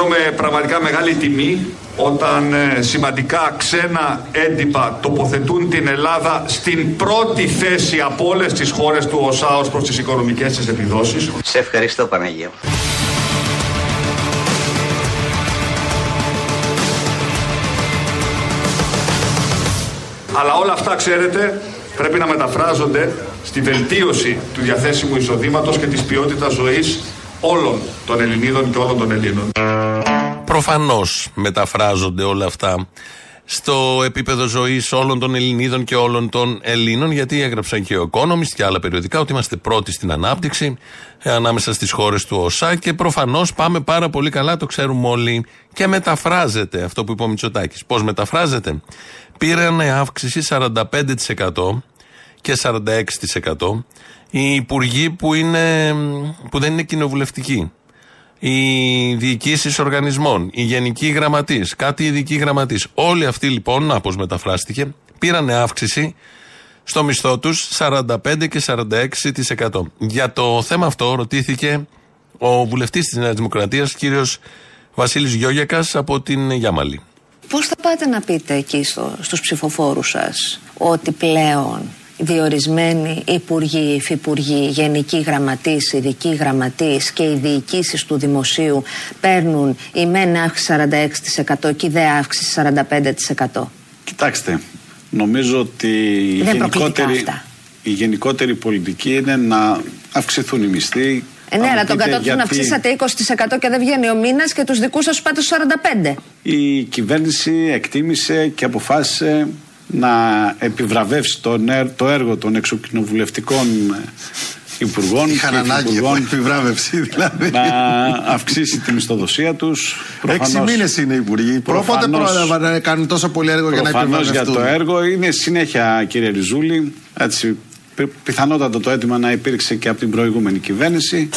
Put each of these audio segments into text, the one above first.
Αισθάνομαι πραγματικά μεγάλη τιμή όταν ε, σημαντικά ξένα έντυπα τοποθετούν την Ελλάδα στην πρώτη θέση από όλες τις χώρες του ΟΣΑ ως προς τις οικονομικές της επιδόσεις. Σε ευχαριστώ Παναγία. Αλλά όλα αυτά, ξέρετε, πρέπει να μεταφράζονται στη βελτίωση του διαθέσιμου εισοδήματος και της ποιότητας ζωής όλων των Ελληνίδων και όλων των Ελλήνων. Προφανώς μεταφράζονται όλα αυτά στο επίπεδο ζωής όλων των Ελληνίδων και όλων των Ελλήνων, γιατί έγραψαν και ο Economist και άλλα περιοδικά ότι είμαστε πρώτοι στην ανάπτυξη ε, ανάμεσα στις χώρες του ΟΣΑ και προφανώς πάμε πάρα πολύ καλά, το ξέρουμε όλοι. Και μεταφράζεται αυτό που είπε ο Μητσοτάκης. Πώς μεταφράζεται, πήραν αύξηση 45% και 46% οι υπουργοί που, είναι, που δεν είναι κοινοβουλευτικοί οι διοικήσεις οργανισμών, οι γενικοί γραμματεί, κάτι ειδικοί γραμματεί. Όλοι αυτοί λοιπόν, να πώ μεταφράστηκε, πήραν αύξηση στο μισθό τους 45 και 46%. Για το θέμα αυτό ρωτήθηκε ο βουλευτής της Νέας Δημοκρατίας, κύριος Βασίλης Γιώγιακας από την Γιάμαλη. Πώς θα πάτε να πείτε εκεί στο, στους ψηφοφόρους σας ότι πλέον διορισμένοι υπουργοί, υφυπουργοί, γενικοί γραμματείς, ειδικοί γραμματείς και οι διοικήσεις του δημοσίου παίρνουν η μεν αύξηση 46% και η δε αύξηση 45%. Κοιτάξτε, νομίζω ότι η γενικότερη, η γενικότερη πολιτική είναι να αυξηθούν οι μισθοί. Ε, ναι, αλλά τον κατώτατο γιατί... αυξήσατε 20% και δεν βγαίνει ο μήνας και τους δικούς σας πάτε στο 45%. Η κυβέρνηση εκτίμησε και αποφάσισε να επιβραβεύσει το έργο των εξοκοινοβουλευτικών υπουργών Είχαν ανάγκη από επιβράβευση δηλαδή. Να αυξήσει τη μισθοδοσία τους. Έξι μήνες είναι οι υπουργοί. Πότε πρόλαβαν να κάνουν τόσο πολύ έργο για να επιβραβευτούν. για το έργο είναι συνέχεια κύριε Ριζούλη. Έτσι, πιθανότατα το αίτημα να υπήρξε και από την προηγούμενη κυβέρνηση.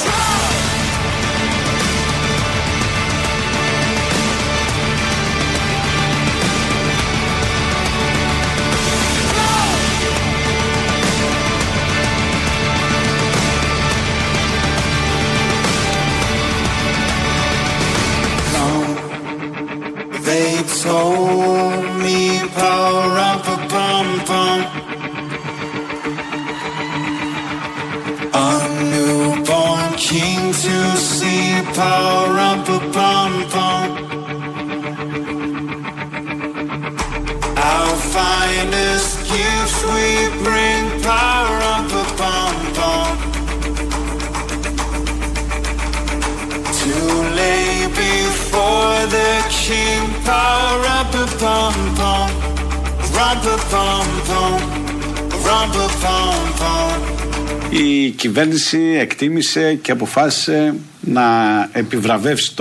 Κυβέρνηση εκτίμησε και αποφάσισε να επιβραβεύσει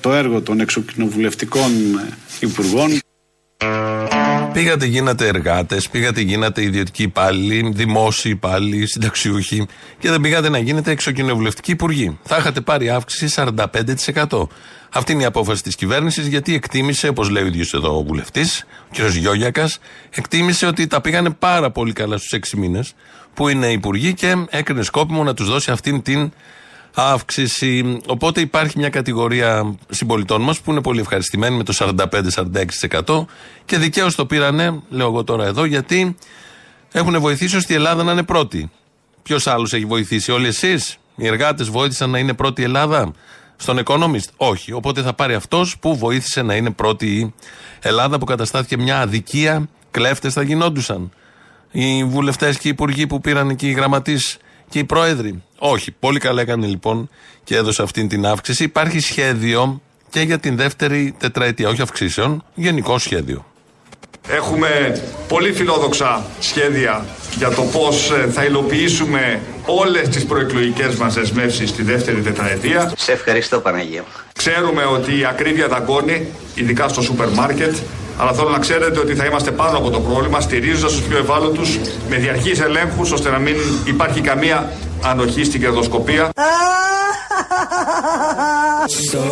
το έργο των εξοκοινοβουλευτικών υπουργών. Πήγατε, γίνατε εργάτες, πήγατε, γίνατε ιδιωτικοί υπάλληλοι, δημόσιοι υπάλληλοι, συνταξιούχοι και δεν πήγατε να γίνετε εξοκοινοβουλευτικοί υπουργοί. Θα είχατε πάρει αύξηση 45%. Αυτή είναι η απόφαση της κυβέρνησης, γιατί εκτίμησε, όπως λέει ο ίδιος εδώ ο βουλευτής, ο κ. Γιώγιακας, εκτίμησε ότι τα πήγανε πάρα πολύ καλά στους 6 μήνες που είναι υπουργοί και έκρινε σκόπιμο να τους δώσει αυτήν την αύξηση. Οπότε υπάρχει μια κατηγορία συμπολιτών μας που είναι πολύ ευχαριστημένοι με το 45-46% και δικαίως το πήρανε, λέω εγώ τώρα εδώ, γιατί έχουν βοηθήσει ώστε η Ελλάδα να είναι πρώτη. Ποιος άλλος έχει βοηθήσει, όλοι εσείς, οι εργάτες βοήθησαν να είναι πρώτη η Ελλάδα; Στον Economist; Όχι. Οπότε θα πάρει αυτός που βοήθησε να είναι πρώτη η Ελλάδα που καταστάθηκε μια αδικία. Κλέφτες θα γινόντουσαν. Οι βουλευτές και οι υπουργοί που πήραν εκεί, οι γραμματείς και οι πρόεδροι. Όχι. Πολύ καλά έκανε λοιπόν και έδωσε αυτή την αύξηση. Υπάρχει σχέδιο και για την δεύτερη τετραετία, όχι αυξήσεων, γενικό σχέδιο. Έχουμε πολύ φιλόδοξα σχέδια για το πώς ε, θα υλοποιήσουμε όλες τις προεκλογικές μας δεσμεύσεις στη δεύτερη τετραετία. Σε ευχαριστώ Παναγία. Ξέρουμε ότι η ακρίβεια δαγκώνει, ειδικά στο σούπερ μάρκετ, αλλά θέλω να ξέρετε ότι θα είμαστε πάνω από το πρόβλημα, στηρίζοντας τους πιο ευάλωτους με διαρκείς ελέγχους, ώστε να μην υπάρχει καμία ανοχή στην κερδοσκοπία. So,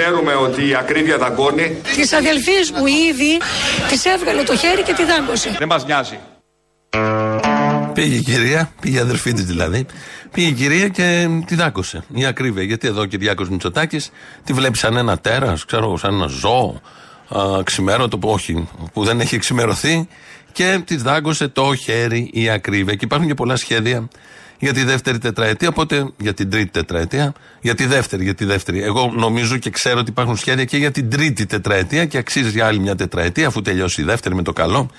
Ξέρουμε ότι η ακρίβεια δαγκώνει. Τη αδελφή μου ήδη τη έβγαλε το χέρι και τη δάγκωσε. Δεν μας νοιάζει. Πήγε η κυρία, πήγε η αδερφή της δηλαδή. Πήγε η κυρία και τη δάκωσε. Η ακρίβεια. Γιατί εδώ και Διάκο Μητσοτάκης τη βλέπει σαν ένα τέρας, ξέρω, σαν ένα ζώο. Ξημέρωτο, που όχι, που δεν έχει ξημερωθεί και της δάγκωσε το χέρι η ακρίβεια. Και υπάρχουν και πολλά σχέδια για τη δεύτερη τετραετία, οπότε για την τρίτη τετραετία, για τη δεύτερη, για τη δεύτερη. Εγώ νομίζω και ξέρω ότι υπάρχουν σχέδια και για την τρίτη τετραετία και αξίζει για άλλη μια τετραετία, αφού τελειώσει η δεύτερη με το καλό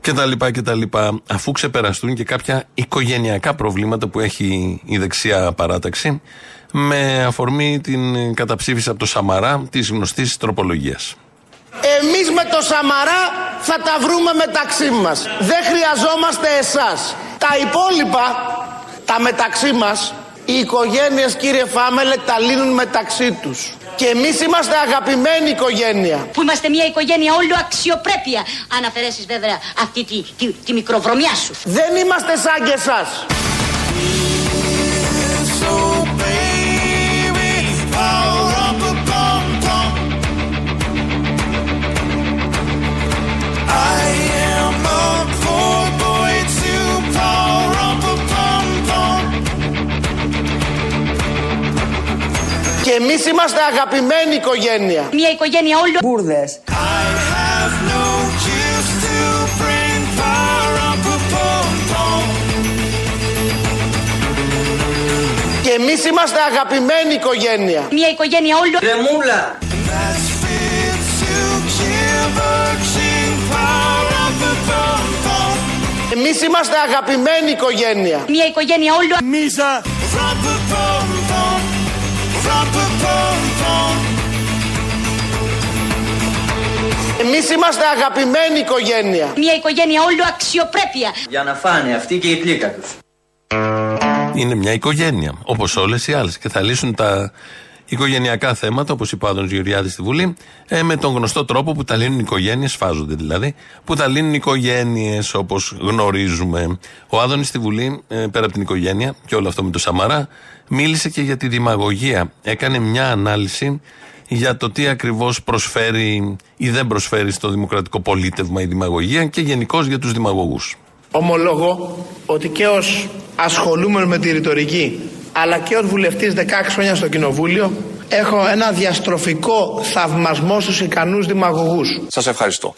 και τα λοιπά και τα λοιπά. Αφού ξεπεραστούν και κάποια οικογενειακά προβλήματα που έχει η δεξιά παράταξη με αφορμή την καταψήφιση από το Σαμαρά της γνωστής τροπολογίας. Εμείς με το Σαμαρά θα τα βρούμε μεταξύ μας. Δεν χρειαζόμαστε εσάς. Τα υπόλοιπα, τα μεταξύ μας, οι οικογένειες κύριε Φάμελε τα λύνουν μεταξύ τους. Και εμείς είμαστε αγαπημένη οικογένεια. Που είμαστε μια οικογένεια όλο αξιοπρέπεια. Αν αφαιρέσεις βέβαια αυτή τη, τη, τη μικροβρωμιά σου. Δεν είμαστε σαν και εσάς. Και εμείς είμαστε αγαπημένη οικογένεια. Μια οικογένεια όλων Μπούρδες. Και εμείς είμαστε αγαπημένη οικογένεια. Μια οικογένεια όλων Κρεμούλα. Εμείς είμαστε αγαπημένη οικογένεια. Μια οικογένεια όλων Μίσα. Εμείς είμαστε αγαπημένη οικογένεια. Μια οικογένεια όλο αξιοπρέπεια. Για να φάνε αυτοί και η πλήκα τους. Είναι μια οικογένεια, όπως όλες οι άλλες. Και θα λύσουν τα οικογενειακά θέματα, όπως είπε ο Άδωνος Γεωργιάδης στη Βουλή, ε, με τον γνωστό τρόπο που τα λύνουν οικογένειες, σφάζονται δηλαδή, που τα λύνουν οικογένειες όπως γνωρίζουμε. Ο Άδωνης στη Βουλή, ε, πέρα από την οικογένεια και όλο αυτό με το Σαμαρά, μίλησε και για τη δημαγωγία. Έκανε μια ανάλυση για το τι ακριβώς προσφέρει ή δεν προσφέρει στο δημοκρατικό πολίτευμα η δημαγωγία και γενικώς για τους δημαγωγούς. Ομολογώ ότι και ως ασχολούμενο με τη ρητορική αλλά και ως βουλευτής 16 χρόνια στο κοινοβούλιο έχω ένα διαστροφικό θαυμασμό στους ικανούς δημαγωγούς. Σας ευχαριστώ.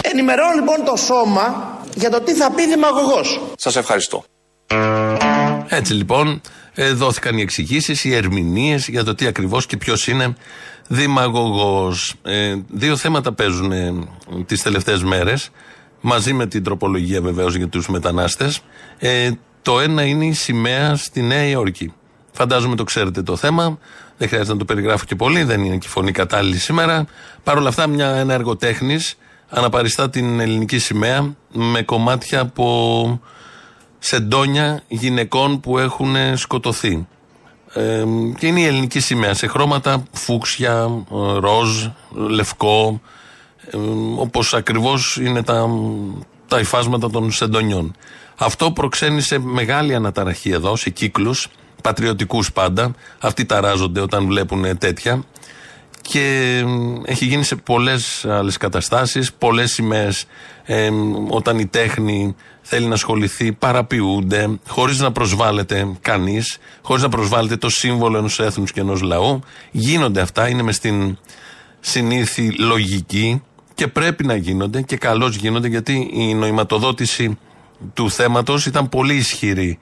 Ενημερώνω λοιπόν το σώμα για το τι θα πει δημαγωγός. Σας ευχαριστώ. Έτσι λοιπόν ε, δόθηκαν οι εξηγήσεις, οι ερμηνείες για το τι ακριβώς και ποιος είναι δημαγωγός. Ε, δύο θέματα παίζουν ε, τις τελευταίες μέρες, μαζί με την τροπολογία βεβαίως για τους μετανάστες. Ε, το ένα είναι η σημαία στη Νέα Υόρκη. Φαντάζομαι το ξέρετε το θέμα. Δεν χρειάζεται να το περιγράφω και πολύ, δεν είναι και φωνή κατάλληλη σήμερα. Παρ' όλα αυτά, μια, ένα εργοτέχνης αναπαριστά την ελληνική σημαία με κομμάτια από σεντόνια γυναικών που έχουν σκοτωθεί. Ε, και είναι η ελληνική σημαία σε χρώματα φούξια, ροζ, λευκό, ε, όπως ακριβώς είναι τα, τα υφάσματα των σεντονιών. Αυτό προξένησε μεγάλη αναταραχή εδώ, σε κύκλους, πατριωτικούς πάντα. Αυτοί ταράζονται όταν βλέπουν τέτοια και έχει γίνει σε πολλές άλλες καταστάσεις, πολλές σημαίες ε, όταν η τέχνη θέλει να ασχοληθεί, παραποιούνται, χωρίς να προσβάλλεται κανείς, χωρίς να προσβάλλεται το σύμβολο ενός έθνους και ενός λαού. Γίνονται αυτά, είναι μες στην συνήθη λογική και πρέπει να γίνονται και καλώς γίνονται γιατί η νοηματοδότηση του θέματος ήταν πολύ ισχυρή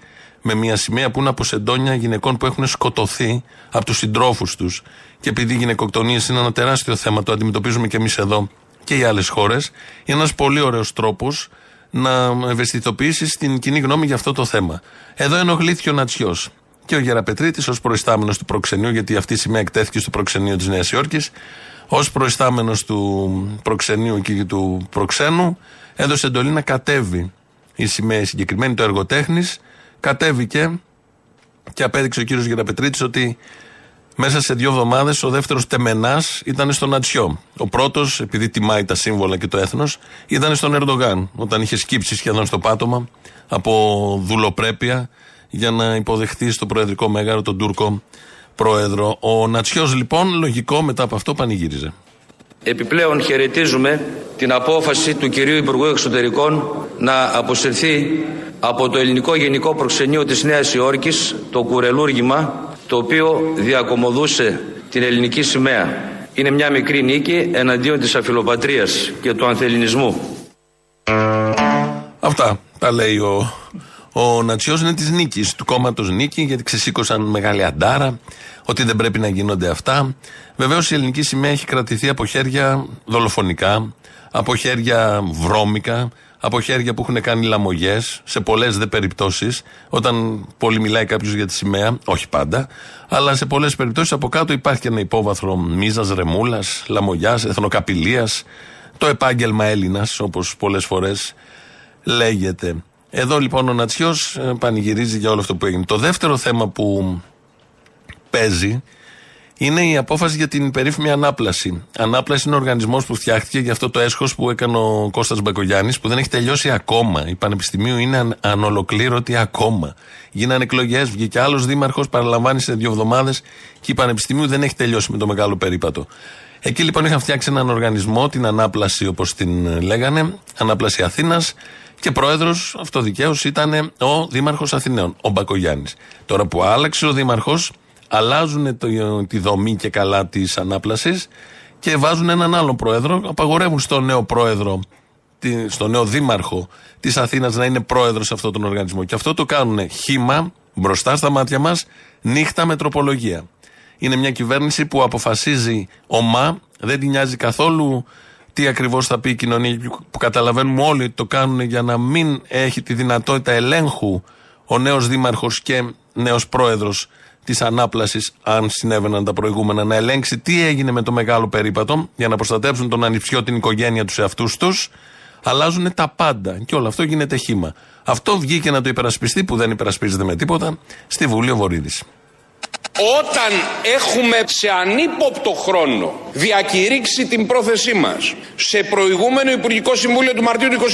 με μια σημαία που είναι από σεντόνια γυναικών που έχουν σκοτωθεί από τους συντρόφους τους. Και επειδή οι γυναικοκτονίες είναι ένα τεράστιο θέμα, το αντιμετωπίζουμε και εμείς εδώ και οι άλλες χώρες, είναι ένας πολύ ωραίος τρόπος να ευαισθητοποιήσεις την κοινή γνώμη για αυτό το θέμα. Εδώ ενοχλήθηκε ο Νατσιός και ο Γεραπετρίτης ως προϊστάμενος του προξενείου, γιατί αυτή η σημαία εκτέθηκε στο προξενείο της Νέας Υόρκης, ως προϊστάμενος του προξενείου και του προξένου, έδωσε εντολή να κατέβει η σημαία συγκεκριμένη, το εργοτέχνη, κατέβηκε και απέδειξε ο κύριος Γεραπετρίτης ότι Μέσα σε δύο εβδομάδες ο δεύτερος τεμενάς ήταν στον Νατσιό. Ο πρώτος, επειδή τιμάει τα σύμβολα και το έθνος, ήταν στον Ερντογάν, όταν είχε σκύψει σχεδόν στο πάτωμα από δουλοπρέπεια για να υποδεχθεί στο Προεδρικό Μέγαρο τον Τούρκο Πρόεδρο. Ο Νατσιός, λοιπόν, λογικό μετά από αυτό πανηγύριζε. Επιπλέον χαιρετίζουμε την απόφαση του κυρίου Υπουργού Εξωτερικών να αποσυρθεί από το ελληνικό γενικό προξενείο της Νέας Υόρκης το κουρελούργημα το οποίο διακομωδούσε την ελληνική σημαία. Είναι μια μικρή νίκη εναντίον της αφιλοπατρίας και του ανθεληνισμού. Αυτά τα λέει ο, ο Νατσιός είναι της νίκης, του κόμματος νίκη γιατί ξεσήκωσαν μεγάλη αντάρα ότι δεν πρέπει να γίνονται αυτά. Βεβαίως η ελληνική σημαία έχει κρατηθεί από χέρια δολοφονικά, από χέρια βρώμικα, από χέρια που έχουν κάνει λαμογές, σε πολλές δε περιπτώσεις, όταν πολύ μιλάει κάποιος για τη σημαία, όχι πάντα, αλλά σε πολλές περιπτώσεις από κάτω υπάρχει και ένα υπόβαθρο μίζας, ρεμούλας, λαμογιάς, εθνοκαπηλεία, το επάγγελμα Έλληνας, όπως πολλές φορές λέγεται. Εδώ λοιπόν ο Νατσιός ε, πανηγυρίζει για όλο αυτό που έγινε. Το δεύτερο θέμα που παίζει είναι η απόφαση για την περίφημη ανάπλαση. Ανάπλαση είναι ο οργανισμός που φτιάχτηκε για αυτό το έσχος που έκανε ο Κώστας Μπακογιάννης, που δεν έχει τελειώσει ακόμα. Η Πανεπιστημίου είναι αν, ανολοκλήρωτη ακόμα. Γίνανε εκλογές, βγήκε άλλος δήμαρχος, παραλαμβάνει σε δύο εβδομάδες και η Πανεπιστημίου δεν έχει τελειώσει με το μεγάλο περίπατο. Εκεί λοιπόν είχαν φτιάξει έναν οργανισμό, την ανάπλαση όπως την λέγανε, Ανάπλαση Αθήνας, και πρόεδρος αυτοδικαίω ήταν ο Δήμαρχος Αθηναίων, ο Μπακογιάννης. Τώρα που άλλαξε ο Δήμαρχος, αλλάζουν το, τη δομή και καλά της ανάπλασης και βάζουν έναν άλλο πρόεδρο. Απαγορεύουν στον νέο πρόεδρο, στον νέο δήμαρχο της Αθήνας να είναι πρόεδρος σε αυτόν τον οργανισμό. Και αυτό το κάνουν χήμα μπροστά στα μάτια μας, νύχτα με τροπολογία. Είναι μια κυβέρνηση που αποφασίζει ομά, δεν την νοιάζει καθόλου τι ακριβώς θα πει η κοινωνία, που καταλαβαίνουμε όλοι το κάνουν για να μην έχει τη δυνατότητα ελέγχου ο νέος δήμαρχος και νέος πρόεδρος της ανάπλασης, αν συνέβαιναν τα προηγούμενα, να ελέγξει τι έγινε με το μεγάλο περίπατο για να προστατεύσουν τον ανιψιό, την οικογένεια τους εαυτούς τους. Αλλάζουν τα πάντα και όλο αυτό γίνεται χήμα. Αυτό βγήκε να το υπερασπιστεί, που δεν υπερασπίζεται με τίποτα, στη Βουλή ο Βορύδης. Όταν έχουμε σε ανύποπτο χρόνο διακηρύξει την πρόθεσή μας σε προηγούμενο Υπουργικό Συμβούλιο του Μαρτίου του 22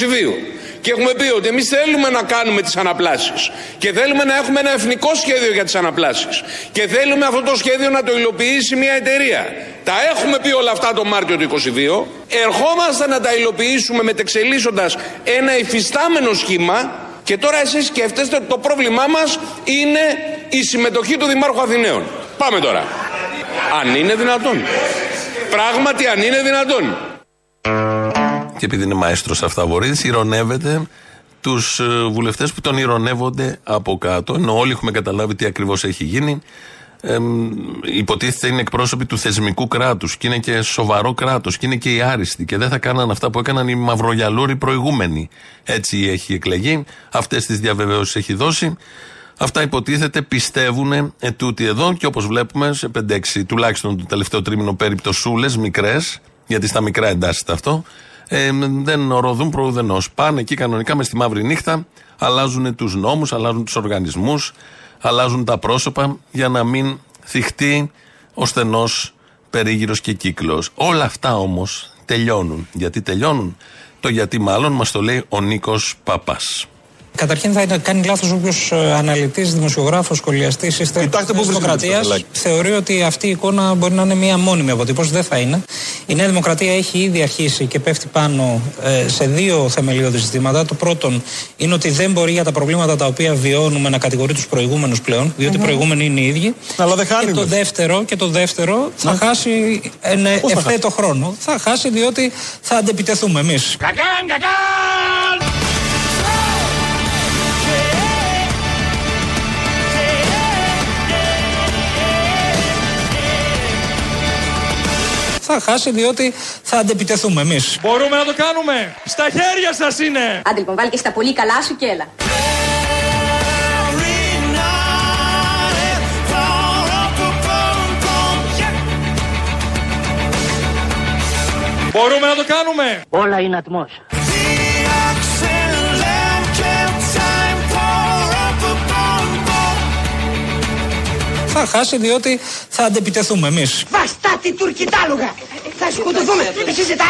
και έχουμε πει ότι εμείς θέλουμε να κάνουμε τις αναπλάσεις και θέλουμε να έχουμε ένα εθνικό σχέδιο για τις αναπλάσεις και θέλουμε αυτό το σχέδιο να το υλοποιήσει μια εταιρεία. Τα έχουμε πει όλα αυτά το Μάρτιο του 22. Ερχόμαστε να τα υλοποιήσουμε μετεξελίσσοντας ένα υφιστάμενο σχήμα και τώρα εσείς σκέφτεστε ότι το πρόβλημά μας είναι η συμμετοχή του Δημάρχου Αθηναίων. Πάμε τώρα. Αν είναι δυνατόν. Πράγματι αν είναι δυνατόν και επειδή είναι μαέστρος αυτά Βορύδη, ηρωνεύεται τους ε, βουλευτές που τον ηρωνεύονται από κάτω. Ενώ όλοι έχουμε καταλάβει τι ακριβώς έχει γίνει. Ε, υποτίθεται είναι εκπρόσωποι του θεσμικού κράτους και είναι και σοβαρό κράτος και είναι και οι άριστοι και δεν θα κάναν αυτά που έκαναν οι μαυρογιαλούροι προηγούμενοι. Έτσι έχει εκλεγεί, αυτές τις διαβεβαιώσεις έχει δώσει. Αυτά υποτίθεται πιστεύουν ετούτοι εδώ και όπως βλέπουμε σε 5-6 τουλάχιστον το τελευταίο τρίμηνο περιπτωσούλε μικρές, γιατί στα μικρά εντάσσεται αυτό, ε, δεν οροδούν προουδενό. Πάνε εκεί κανονικά μες στη μαύρη νύχτα, αλλάζουν τους νόμους, αλλάζουν τους οργανισμούς, αλλάζουν τα πρόσωπα για να μην θυχτεί ο στενός περίγυρος και κύκλος. Όλα αυτά όμως τελειώνουν. Γιατί τελειώνουν, το γιατί μάλλον μας το λέει ο Νίκος Παπάς. Καταρχήν θα κάνει λάθος όποιο ε, αναλυτής, δημοσιογράφος, σχολιαστής ή δημοκρατίας θεωρεί ότι αυτή η εικόνα μπορεί να είναι μία μόνιμη αποτύπωση. Δεν θα είναι. Η Νέα Δημοκρατία έχει ήδη αρχίσει και πέφτει πάνω ε, σε δύο θεμελιώδη ζητήματα. Το πρώτο είναι ότι δεν μπορεί για τα προβλήματα τα οποία βιώνουμε να κατηγορεί τους προηγούμενους πλέον, διότι οι προηγούμενοι είναι οι ίδιοι. Αλλά δεν χάνει. Και το δεύτερο, και το δεύτερο θα χάσει εν ευθέτω χρόνο. Θα χάσει διότι θα αντεπιτεθούμε εμείς. Κακάν, κακάν! Θα χάσει διότι θα αντεπιτεθούμε εμείς. Μπορούμε να το κάνουμε. Στα χέρια σας είναι. Άντε λοιπόν βάλει και στα πολύ καλά σου και έλα. Μπορούμε να το κάνουμε. Όλα είναι ατμός. Θα χάσει διότι θα αντεπιτεθούμε εμείς. Βαστάτη τουρκιτάλουγα! Θα σκοτωθούμε! Τι συζητά!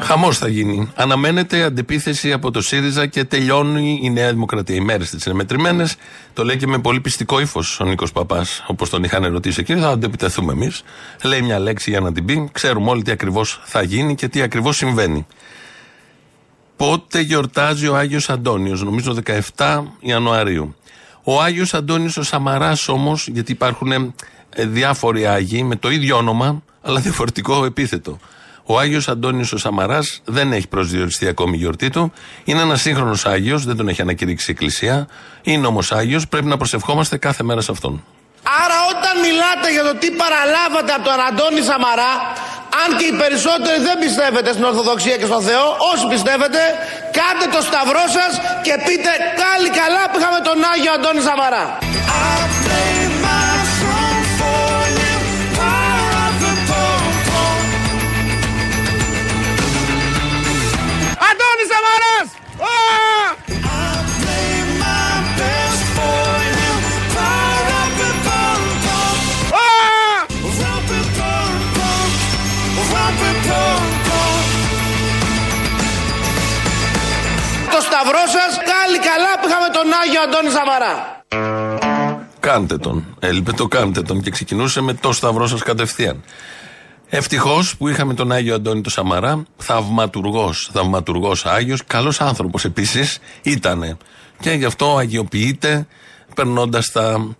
Χαμός θα γίνει. Αναμένεται αντιπίθεση από το ΣΥΡΙΖΑ και τελειώνει η Νέα Δημοκρατία. Οι μέρες της είναι μετρημένες. Το λέει και με πολύ πιστικό ύφος ο Νίκος Παπάς, όπως τον είχαν ερωτήσει εκεί. Θα αντεπιτεθούμε εμείς. Λέει μια λέξη για να την πει. Ξέρουμε όλοι τι ακριβώς θα γίνει και τι ακριβώς συμβαίνει. Πότε γιορτάζει ο Άγιος Αντώνιος, νομίζω 17 Ιανουαρίου. Ο Άγιος Αντώνιος ο Σαμαράς όμως, γιατί υπάρχουν ε, διάφοροι Άγιοι με το ίδιο όνομα, αλλά διαφορετικό επίθετο. Ο Άγιος Αντώνιος ο Σαμαράς δεν έχει προσδιοριστεί ακόμη η γιορτή του. Είναι ένας σύγχρονος Άγιος, δεν τον έχει ανακηρύξει η Εκκλησία. Είναι όμως Άγιος, πρέπει να προσευχόμαστε κάθε μέρα σε αυτόν. Άρα όταν μιλάτε για το τι παραλάβατε από τον Αντώνη Σαμαρά, αν και οι περισσότεροι δεν πιστεύετε στην Ορθοδοξία και στον Θεό, όσοι πιστεύετε, κάντε το σταυρό σας και πείτε πάλι καλά που είχαμε τον Άγιο Αντώνη Σαμαρά. Αντώνη Σαμαρά. Κάντε τον. Έλειπε το κάντε τον και ξεκινούσε με το σταυρό σας κατευθείαν. Ευτυχώς που είχαμε τον Άγιο Αντώνη το Σαμαρά, θαυματουργός, θαυματουργός Άγιος, καλός άνθρωπος επίσης ήταν. Και γι' αυτό αγιοποιείται, περνώντας τα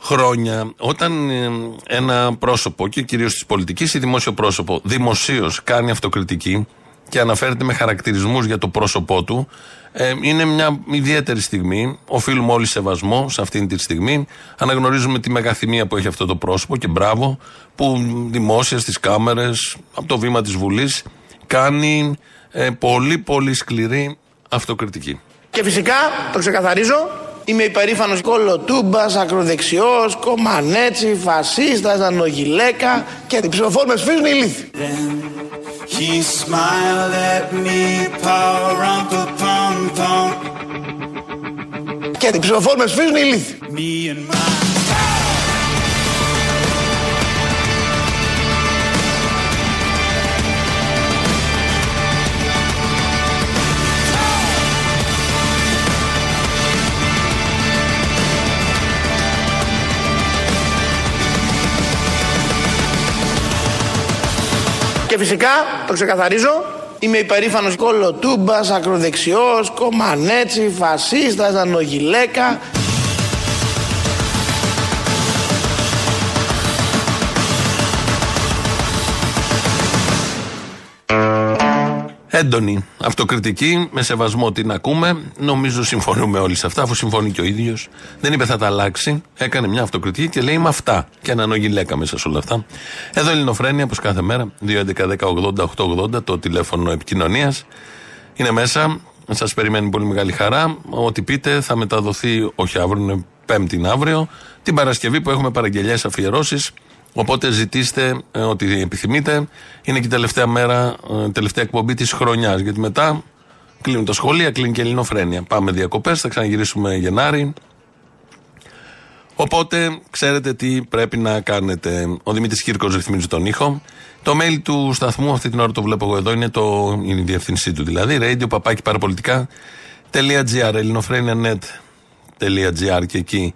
χρόνια. Όταν ε, ένα πρόσωπο, και κυρίως της πολιτικής ή δημόσιο πρόσωπο, δημοσίως κάνει αυτοκριτική και αναφέρεται με χαρακτηρισμούς για το πρόσωπό του, ε, είναι μια ιδιαίτερη στιγμή. Οφείλουμε όλοι σεβασμό σε αυτήν τη στιγμή. Αναγνωρίζουμε τη μεγαθυμία που έχει αυτό το πρόσωπο και μπράβο που δημόσια στις κάμερες, από το βήμα της Βουλής, κάνει ε, πολύ πολύ σκληρή αυτοκριτική. Και φυσικά, το ξεκαθαρίζω, είμαι υπερήφανος κολοτούμπας, ακροδεξιός, κομμανέτσι, φασίστας, ανογιλέκα και την ψηφοφόρη με σφίζουν ηλίθι. He smiled at me, pa-rum-pa-pum-pum. Και την ψηφοφόρη με σφίζουν ηλίθι. Και φυσικά, το ξεκαθαρίζω, είμαι υπερήφανος κολοτούμπας, ακροδεξιός, κομμανέτσι, φασίστας, ανογιλέκα. Έντονη αυτοκριτική, με σεβασμό την ακούμε. Νομίζω συμφωνούμε όλοι σε αυτά, αφού συμφωνεί και ο ίδιος. Δεν είπε θα τα αλλάξει. Έκανε μια αυτοκριτική και λέει με αυτά. Και ένα νογιλέκα μέσα σε όλα αυτά. Εδώ Ελληνοφρένια, όπως κάθε μέρα. 2.11.10.80.880 το τηλέφωνο επικοινωνίας. Είναι μέσα. Σας περιμένει πολύ μεγάλη χαρά. Ό,τι πείτε θα μεταδοθεί, όχι αύριο, είναι Πέμπτη αύριο. Την Παρασκευή που έχουμε παραγγελίε αφιερώσεις. Οπότε ζητήστε ε, ό,τι επιθυμείτε. Είναι και η τελευταία μέρα, ε, τελευταία εκπομπή της χρονιάς. Γιατί μετά κλείνουν τα σχολεία, κλείνει και η ελληνοφρένεια. Πάμε διακοπές, θα ξαναγυρίσουμε Γενάρη. Οπότε ξέρετε τι πρέπει να κάνετε. Ο Δημήτρης Κύρκος ρυθμίζει τον ήχο. Το mail του σταθμού, αυτή την ώρα το βλέπω εγώ εδώ, είναι, το, είναι η διευθυνσή του δηλαδή. radio παπάκι παραπολιτικά.gr, ελληνοφρένια.net.gr και εκεί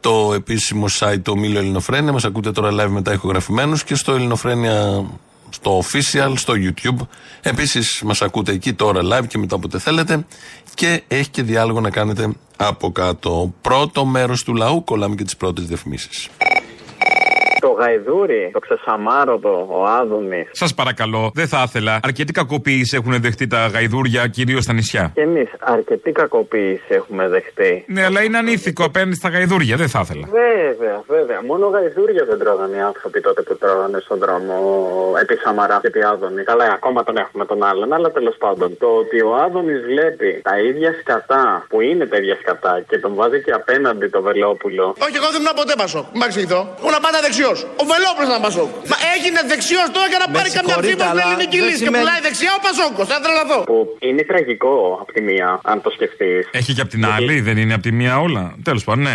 το επίσημο site το Μήλο Ελληνοφρένια. Μας ακούτε τώρα live μετά ηχογραφημένους και στο Ελληνοφρένια στο official, στο YouTube. Επίσης μας ακούτε εκεί τώρα live και μετά όποτε θέλετε. Και έχει και διάλογο να κάνετε από κάτω. Πρώτο μέρος του λαού, κολλάμε και τις πρώτες διαφημίσεις. Το γαϊδούρι, το ξεσαμάρωτο, ο Άδωνης. Σας παρακαλώ, δεν θα ήθελα. Αρκετή κακοποίηση έχουν δεχτεί τα γαϊδούρια, κυρίως στα νησιά. Και εμείς αρκετή κακοποίηση έχουμε δεχτεί. Ναι, αλλά είναι ανήθικο απέναντι στα γαϊδούρια, δεν θα ήθελα. Βέβαια, βέβαια. Μόνο γαϊδούρια δεν τρώγανε οι άνθρωποι τότε που τρώγανε στον δρόμο επί Σαμαρά και επί Άδωνη. Καλά, ακόμα τον έχουμε τον άλλον, αλλά τέλος πάντων. Το ότι ο Άδωνης βλέπει τα ίδια σκατά που είναι τα ίδια σκατά και τον βάζει και απέναντι το Βελόπουλο. Όχι, εγώ δεν ήμουν ποτέ πασό. Μην εξηγηθώ. Ήμουν πάντα δεξιό. Ο Βελόπουλος ήταν πασό. Μα έγινε δεξιός τώρα για να πάρει καμιά ψήφο στην ελληνική λύση και πουλάει δεξιά ο Πασόκος. Θα τρελαθώ. Είναι τραγικό από τη μία, αν το σκεφτείς. Έχει και από την άλλη, δεν είναι από τη μία όλα. Τέλος πάντων, ναι.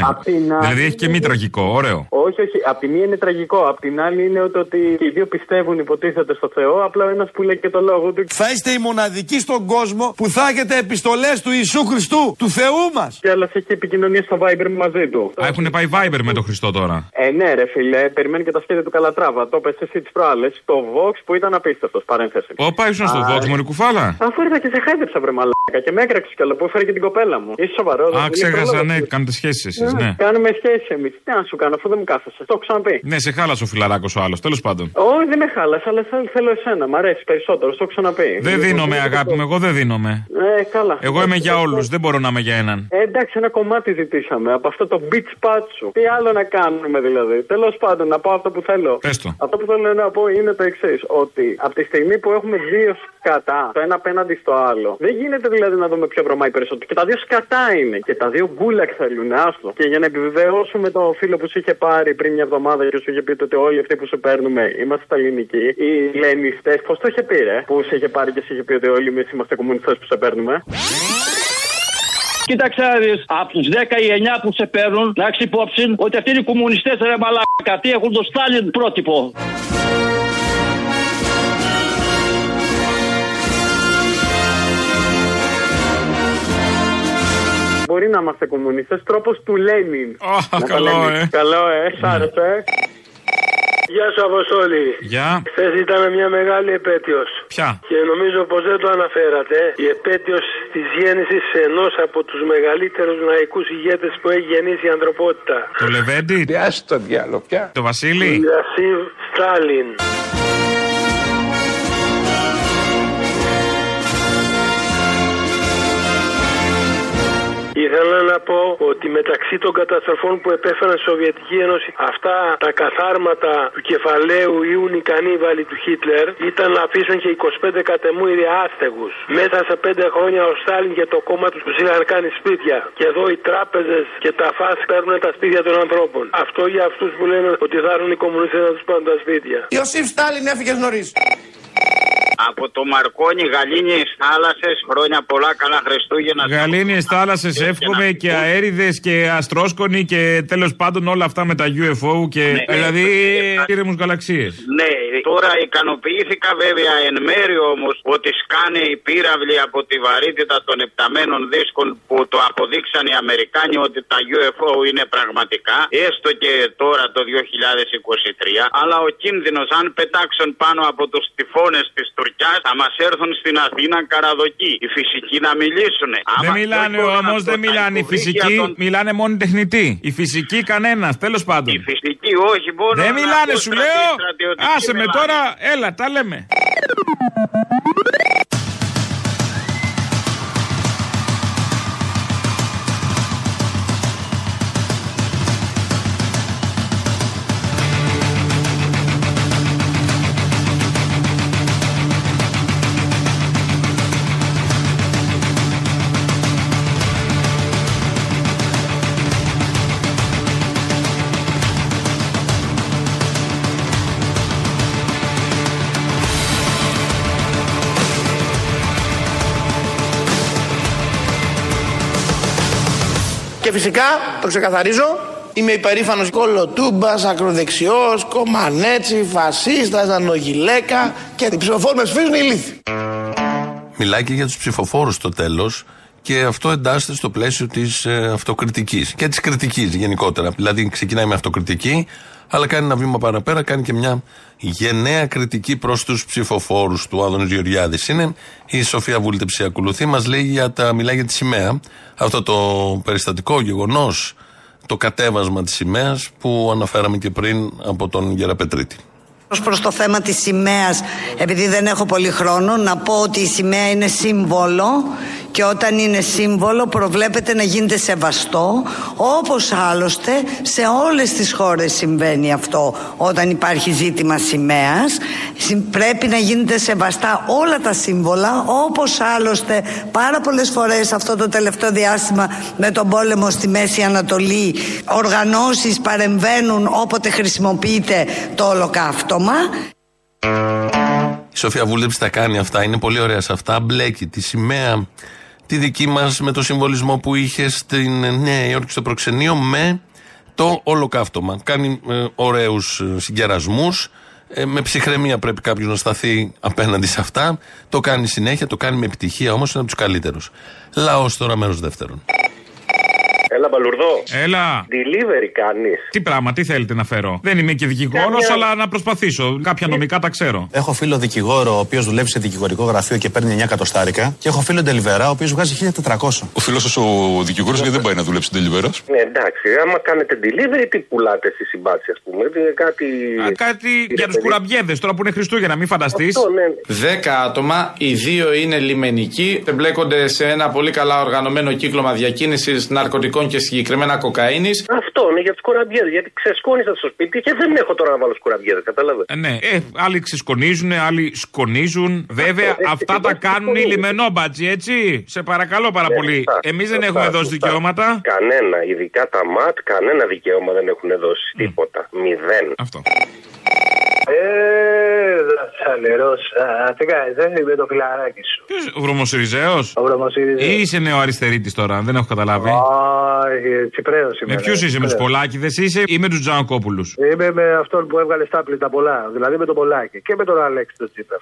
Δηλαδή έχει και μη τραγικό, ωραίο. Όχι, όχι. Από τη μία είναι τραγικό. Απ' την άλλη είναι ότι, ότι οι δύο πιστεύουν, υποτίθεται στο Θεό. Απλά ένας που λέει και το λόγο του. Θα είστε οι μοναδικοί στον κόσμο που θα έχετε επιστολές του Ιησού Χριστού, του Θεού μας. Και άλλας έχει επικοινωνία στο Viber μαζί του. Α, έχουν πάει Viber με τον Χριστό τώρα. Ε, ναι, ρε φίλε, περιμένει και τα σχέδια του Καλατράβα. Το πε εσύ τις προάλλες. Το Vox που ήταν απίστευτος, παρένθεση. Όπα, ήσουν στο Vox, Μωρή Κουφάλα; Αφού ήρθα και σε χάιδεψα, βρε μαλάκα και με έκραξες κιόλας που έφερε και την κοπέλα μου. Είσαι σοβαρός. Α, ξέχασα, ναι, κάνετε σχέσεις εσείς, ναι. Κάνουμε σχέσεις εμείς. Τι να σου κάνω, αφού δεν μου κάθεσαι. Το έχω ξαναπεί. Ναι, σε χάλασε ο φιλαράκος ο άλλος, τέλος πάντων. Όχι, δεν με χάλασε, αλλά θέλω εσένα, μ' αρέσει περισσότερο, το έχω ξαναπεί. Δεν δίνομαι, αγάπη μου, εγώ δεν δίνομαι. Ε, καλά. Εγώ είμαι για όλους, δεν μπορώ να είμαι για έναν. Ε, εντάξει, ένα κομμάτι ζητήσαμε από αυτό το beach πάτσου. Τι άλλο να κάνουμε δηλαδή. Τέλος πάντων, να πω αυτό που θέλω. Πες το. Αυτό που θέλω να πω είναι το εξής. Ότι από τη στιγμή που έχουμε δύο σκατά, το ένα απέναντι στο άλλο, δεν γίνεται δηλαδή να δούμε ποιο βρωμάει περισσότερο. Και τα δύο σκατά είναι. Και τα δύο γκούλακ θέλουν, άστο. Και για να επιβεβαιώσουμε το φίλο που σου είχε πάρει πριν μια εβδομάδα και σου είχε πει ότι όλοι αυτοί που σου παίρνουμε είμαστε στα ελληνικοί, οι λενιστές, πώς το είχε πει, ρε, που σου είχε πάρει και σου είχε πει ότι όλοι εμείς είμαστε κομμουνιστές που σε παίρνουμε. Κοίταξε να δεις, από τους 10 ή 9 που σε παίρνουν, να έχεις υπόψη ότι αυτοί είναι οι κομμουνιστές ρε μαλάκα, τι έχουν το Στάλιν πρότυπο. Μπορεί να είμαστε κομμουνιστές, τρόπος του Λένιν. Oh, καλό, ε. Καλό, ε, σ' άρεσε. Γεια σου, Αποστόλη. Γεια. Χθες ήταν μια μεγάλη επέτειος. Ποια; Και νομίζω πως δεν το αναφέρατε. Η επέτειος της γέννησης ενός από τους μεγαλύτερους λαϊκούς ηγέτες που έχει γεννήσει η ανθρωπότητα. Το Λεβέντι. Πιάσει το διάλογο, πια. Το Βασίλη; Ιασίβ Στάλιν. Ήθελα να πω ότι μεταξύ των καταστροφών που επέφεραν στη Σοβιετική Ένωση αυτά τα καθάρματα του κεφαλαίου Ιούνι κανίβαλοι του Χίτλερ ήταν να αφήσαν και 25 κατεμούιδια άστεγους. Μέσα σε 5 χρόνια ο Στάλιν και το κόμμα τους τους είχαν κάνει σπίτια. Και εδώ οι τράπεζες και τα φάσ παίρνουν τα σπίτια των ανθρώπων. Αυτό για αυτούς που λένε ότι θα έρθουν οι κομμουνιστές να τους πάρουν τα σπίτια. Ιωσήφ Στάλιν έφυγες νωρίς. Από το Μαρκόνι, Γαλήνιε θάλασσες, χρόνια πολλά, καλά Χριστούγεννα. Γαλήνιε θάλασσες, εύχομαι και αέριδες και αστρόσκονοι και τέλος πάντων όλα αυτά με τα UFO και Ναι. δηλαδή ήρεμους γαλαξίες. Ναι, τώρα ικανοποιήθηκα βέβαια εν μέρη όμως ότι σκάνε οι πύραυλοι από τη βαρύτητα των επταμένων δίσκων που το αποδείξαν οι Αμερικάνοι ότι τα UFO είναι πραγματικά, έστω και τώρα το 2023. Αλλά ο κίνδυνος, αν πετάξουν πάνω από τους τυφώνες της Τουρκιάς, θα μας έρθουν στην Αθήνα καραδοκοί. Οι φυσικοί να μιλήσουν. Δεν μιλάνε όμως, δεν μιλάνε οι φυσικοί, μιλάνε μόνο οι τεχνητοί. Οι φυσικοί κανένας, τέλος πάντων. Οι φυσικοί όχι, μόνο. Δεν να μιλάνε, πω σου στρατιωτικοί λέω. στρατιωτικοί Άσε με μιλάνε. τώρα, έλα, τα λέμε. Φυσικά, το ξεκαθαρίζω, είμαι υπερήφανος κολοτούμπας, ακροδεξιός, κομμανέτσι, φασίστας, ανογιλέκα και οι ψηφοφόροι με σφίζουν ηλίθιοι. Μιλάει και για τους ψηφοφόρους στο τέλος. Και αυτό εντάσσεται στο πλαίσιο της ε, αυτοκριτικής και της κριτικής γενικότερα. Δηλαδή, ξεκινάει με αυτοκριτική, αλλά κάνει ένα βήμα παραπέρα, κάνει και μια γενναία κριτική προς τους ψηφοφόρους του Άδωνης Γεωργιάδης. Είναι η Σοφία Βούλτεψη ακολουθεί, μας λέει για τα, μιλάει για τη σημαία. Αυτό το περιστατικό γεγονός, το κατέβασμα της σημαίας που αναφέραμε και πριν από τον Γεραπετρίτη. Ως προς το θέμα της σημαίας, επειδή δεν έχω πολύ χρόνο, να πω ότι η σημαία είναι σύμβολο και όταν είναι σύμβολο προβλέπεται να γίνεται σεβαστό, όπως άλλωστε σε όλες τις χώρες συμβαίνει αυτό όταν υπάρχει ζήτημα σημαίας. Συ- Πρέπει να γίνεται σεβαστά όλα τα σύμβολα, όπως άλλωστε πάρα πολλές φορές αυτό το τελευταίο διάστημα με τον πόλεμο στη Μέση Ανατολή οργανώσεις παρεμβαίνουν όποτε χρησιμοποιείται το ολοκαύτωμα. Σοφία Βούλεψη τα κάνει αυτά, είναι πολύ ωραία σε αυτά. Μπλέκει τη σημαία τη δική μας με το συμβολισμό που είχε στην Νέα Υόρκη στο προξενείο με το ολοκαύτωμα. Κάνει ε, ωραίους συγκερασμούς. Ε, με ψυχραιμία πρέπει κάποιος να σταθεί απέναντι σε αυτά. Το κάνει συνέχεια, το κάνει με επιτυχία όμως, είναι από τους καλύτερους. Λαός τώρα, μέρος δεύτερον. Έλα, Μπαλουρδό. Έλα. Delivery κάνεις. Τι πράγμα, τι θέλετε να φέρω; Δεν είμαι και δικηγόρος, Καμιά- αλλά να προσπαθήσω. Κάποια νομικά τα ξέρω. Έχω φίλο δικηγόρο, ο οποίος δουλεύει σε δικηγορικό γραφείο και παίρνει 9 εκατοστάρικα. Και έχω φίλο ντελιβερά, ο οποίος βγάζει 1400. Ο φίλος σας ο δικηγόρος γιατί δεν πάει να δουλέψει τελειβέρα. Ναι, εντάξει. Άμα κάνετε delivery, τι πουλάτε στη συμπάτση, ας πούμε. Είναι κάτι. Α, κάτι για τους κουραμπιέδες τώρα που είναι Χριστούγεννα, μην φανταστείς. Αυτό, ναι. Δέκα άτομα, οι δύο είναι λιμενικοί, εμπλέκονται σε ένα πολύ καλά οργανωμένο κύκλωμα διακίνησης ναρκωτικών και συγκεκριμένα κοκαίνης. Αυτό είναι για τους κουραμπιέδε. Γιατί ξεσκόνησα στο σπίτι και δεν έχω τώρα να βάλω κουραμπιέδε, κατάλαβε. Ε, ναι, ε, άλλοι ξεσκονίζουν, άλλοι σκονίζουν. Βέβαια, έτσι, αυτά τα εγώ κάνουν οι σκονίζω. λιμενόμπατζοι, έτσι. Σε παρακαλώ πάρα Ναι, πολύ. σωστά, Εμείς δεν σωστά, έχουμε δώσει σωστά. δικαιώματα. Κανένα, ειδικά τα ΜΑΤ, κανένα δικαίωμα δεν έχουν δώσει. Τίποτα. Μηδέν. Αυτό. Ε, σαλερώσα. Τι κάνεις, δεν είμαι το φιλαράκι σου. Ο Βρωμοσυριζέος; Ο Βρωμοσυριζέος. Ή είσαι νεοαριστερίτης τώρα, δεν έχω καταλάβει. Όχι, Τσιπρέος είμαι. Με ποιους είσαι, με τους Τσιπρέος. Πολάκηδες είσαι ή με τους Τζανακόπουλους; Είμαι με αυτόν που έβγαλε στάπλη τα πολλά. Δηλαδή με τον Πολάκη. Και με τον Αλέξη τον Τσίπρα.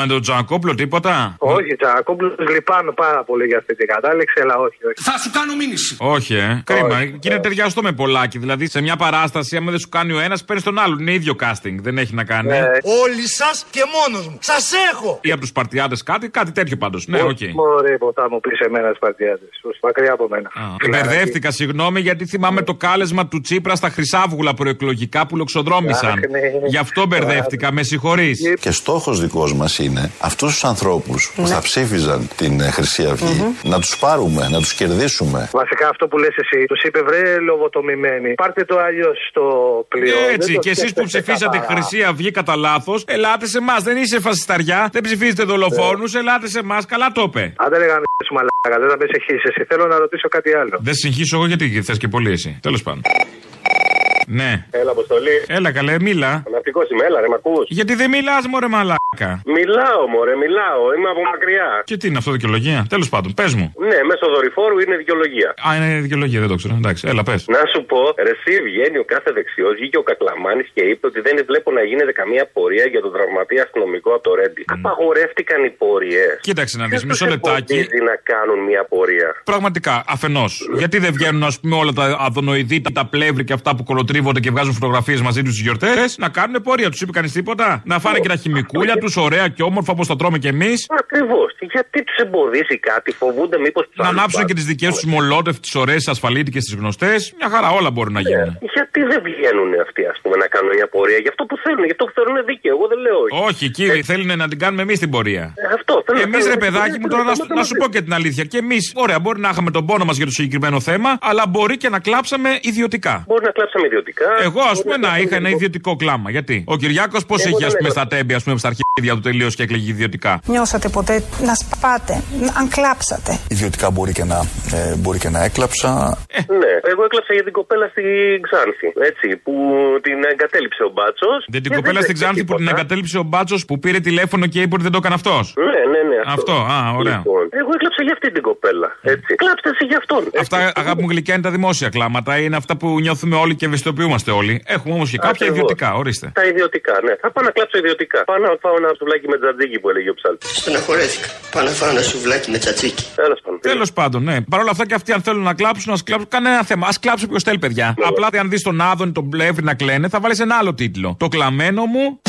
Με τον Τζανακόπουλο τίποτα; Όχι, Τσακόπουλο λυπάμαι πάρα πολύ για αυτή την κατάληξη, αλλά όχι. όχι. Θα σου κάνω μήνυση. Όχι, ε. Κρίμα. Και είναι ταιριαστό με πολλάκι. Δηλαδή σε μια παράσταση, άμα δεν σου κάνει ο ένας, παίρνεις τον άλλον. Είναι ίδιο casting. Δεν έχει να κάνει. Ναι. Όλοι σας και μόνος μου. Σας έχω. Ή από τους Σπαρτιάτες κάτι, κάτι τέτοιο πάντως. Ναι, οκ. Μωρέ, που θα μου πεις εμένα τι Σπαρτιάτες. Μακριά από μένα. Μπερδεύτηκα, συγγνώμη, γιατί θυμάμαι το κάλεσμα του Τσίπρα στα Χρυσάβγουλα προεκλογικά που λοξοδρόμησαν. Αχ, ναι. Γι' αυτό μπερδεύτηκα, με συγχωρείς. Και στόχος δικός μας είναι αυτούς τους ανθρώπους που θα ψήφιζαν την ε, Χρυσή Αυγή να τους πάρουμε, να τους κερδίσουμε. Βασικά αυτό που λες εσύ, τους είπε βρε λοβοτομημένοι. Πάρτε το αλλιώς στο πλοίο. Έτσι, Δεν το και εσείς που σκέφτεστε ψηφίσατε καθαρά. Χρυσή Αυγή κατά λάθος, ελάτε σε εμάς. Δεν είσαι φασισταριά, δεν ψηφίζετε δολοφόνους, ελάτε σε εμάς. Καλά το είπε. Αν δεν λέγανε σου μαλάκα, δεν θα με συγχύσεις εσύ. Θέλω να ρωτήσω κάτι άλλο. Δεν συγχύσω εγώ γιατί θες και πολύ εσύ. Τέλος πάντων. Ναι. Έλα, Αποστολή. Έλα καλέ, μίλα. Ναυτικό είμαι, έλα, ρε, μ' ακούς; Γιατί δεν μιλάς, μωρέ μαλάκα. Μιλάω, μωρέ, μιλάω. Είμαι από μακριά. Και τι είναι αυτό, δικαιολογία; Τέλος πάντων, πες μου. Ναι, μέσω δορυφόρου είναι δικαιολογία. Α, είναι δικαιολογία, δεν το ξέρω. Εντάξει, έλα, πες. Να σου πω, ρε, εσύ βγαίνει ο κάθε δεξιός, βγήκε ο Κακλαμάνης και είπε ότι δεν βλέπω να γίνεται καμία πορεία για τον τραυματία αστυνομικό από το Ρέντι. Απαγορεύτηκαν οι πορείες. Κοίταξε να δεις, μισό λεπτάκι. να κάνουν μια πορεία; Πραγματικά, αφενός. Γιατί δεν βγαίνουν, ας πούμε, όλα τα αδονοειδή, τα πλεύρη και αυτά που κολοτρίβονται και βγάζουν φωτογραφίες μαζί τους στις γιορτές να κάνουν πορεία. Τους είπε κανείς τίποτα; Να φάνε και τα χημικούλια τους, ωραία και όμορφα όπως τα τρώμε κι εμείς; Ακριβώς. Γιατί τους εμποδίσει κάτι, φοβούνται μήπως τους Να ανάψουν και τις δικές τους μολότευ, τις ωραίες ασφαλίτικες, τις γνωστές; Μια χαρά όλα μπορούν να γίνουν. Γιατί δεν βγαίνουν αυτοί, ας πούμε, να κάνουν μια πορεία; Για αυτό που θέλουν, για αυτό που θέλουν δίκαιο. Εγώ δεν λέω όχι. Όχι, κύριε, θέλουν να την κάνουμε εμείς την πορεία. Ε, Αυτό θέλω να Εμείς, κάνουμε ρε την παιδάκι πορεία μου, και τώρα να να, σου- να σου πω και την αλήθεια. Και εμείς, ωραία, μπορεί να είχαμε τον πόνο μας για το συγκεκριμένο θέμα, αλλά μπορεί και να κλάψαμε ιδιωτικά. Μπορεί να κλάψαμε ιδιωτικά. Εγώ, ας μπορεί πούμε, να κλάψαμε είχα ένα ιδιωτικό κλάμα. Γιατί; Ο Κυριάκος πώς Εγώ είχε, α δεν πούμε, έχω. στα τέμπη, ας πούμε, στα αρχίδια του τελείως και έκλαιγε ιδιωτικά. Νιώσατε ποτέ να σπάτε, αν κλάψατε; Ιδιωτικά μπορεί και να, ε, μπορεί και να έκλαψα. Ναι, εγώ έκλαψα για την κοπέλα στη Ξάνθη. Έτσι, που την εγκατέλειψε ο Μπάτσος. Δεν την κοπέλα στην Ξάνθη που την εγκατέλειψε ο Μπάτσος που πήρε τηλέφωνο και είπε ότι δεν το έκανε αυτός. Ναι, ναι, ναι. Αυτό, α, ωραία. Λοιπόν, εγώ έκλαψα για αυτή την κοπέλα. Έτσι. Κλάψτε εσύ για αυτόν. έτσι. Αυτά, αγάπη μου γλυκιά, είναι τα δημόσια κλάματα. Είναι αυτά που νιώθουμε όλοι και ευαισθητοποιούμαστε όλοι. Έχουμε όμως και κάποια Ακριβώς. ιδιωτικά, ορίστε. Τα ιδιωτικά, ναι. Θα πάω να κλάψω ιδιωτικά. Πάω να φάω ένα σουβλάκι με τζατζίκι που έλεγε ο ψάλτης. Στεναχωρέθηκα. Πάω να φάω ένα σουβλάκι με τσατσίκι. Τέλος πάντων. Τέλος πάντων, ναι. Παρ' όλα αυτά και αυτοί αν θέλουν να κλάψουν, να κλάψουν. Κανένα θέμα. Α κλάψει όποιο θέλει, παιδιά. Ναι. Απλά αν δεις τον Άδων, τον Πλεύρη να κλαίνε, θα βάλεις ένα άλλο τίτλο. Το κλαμμένο μου.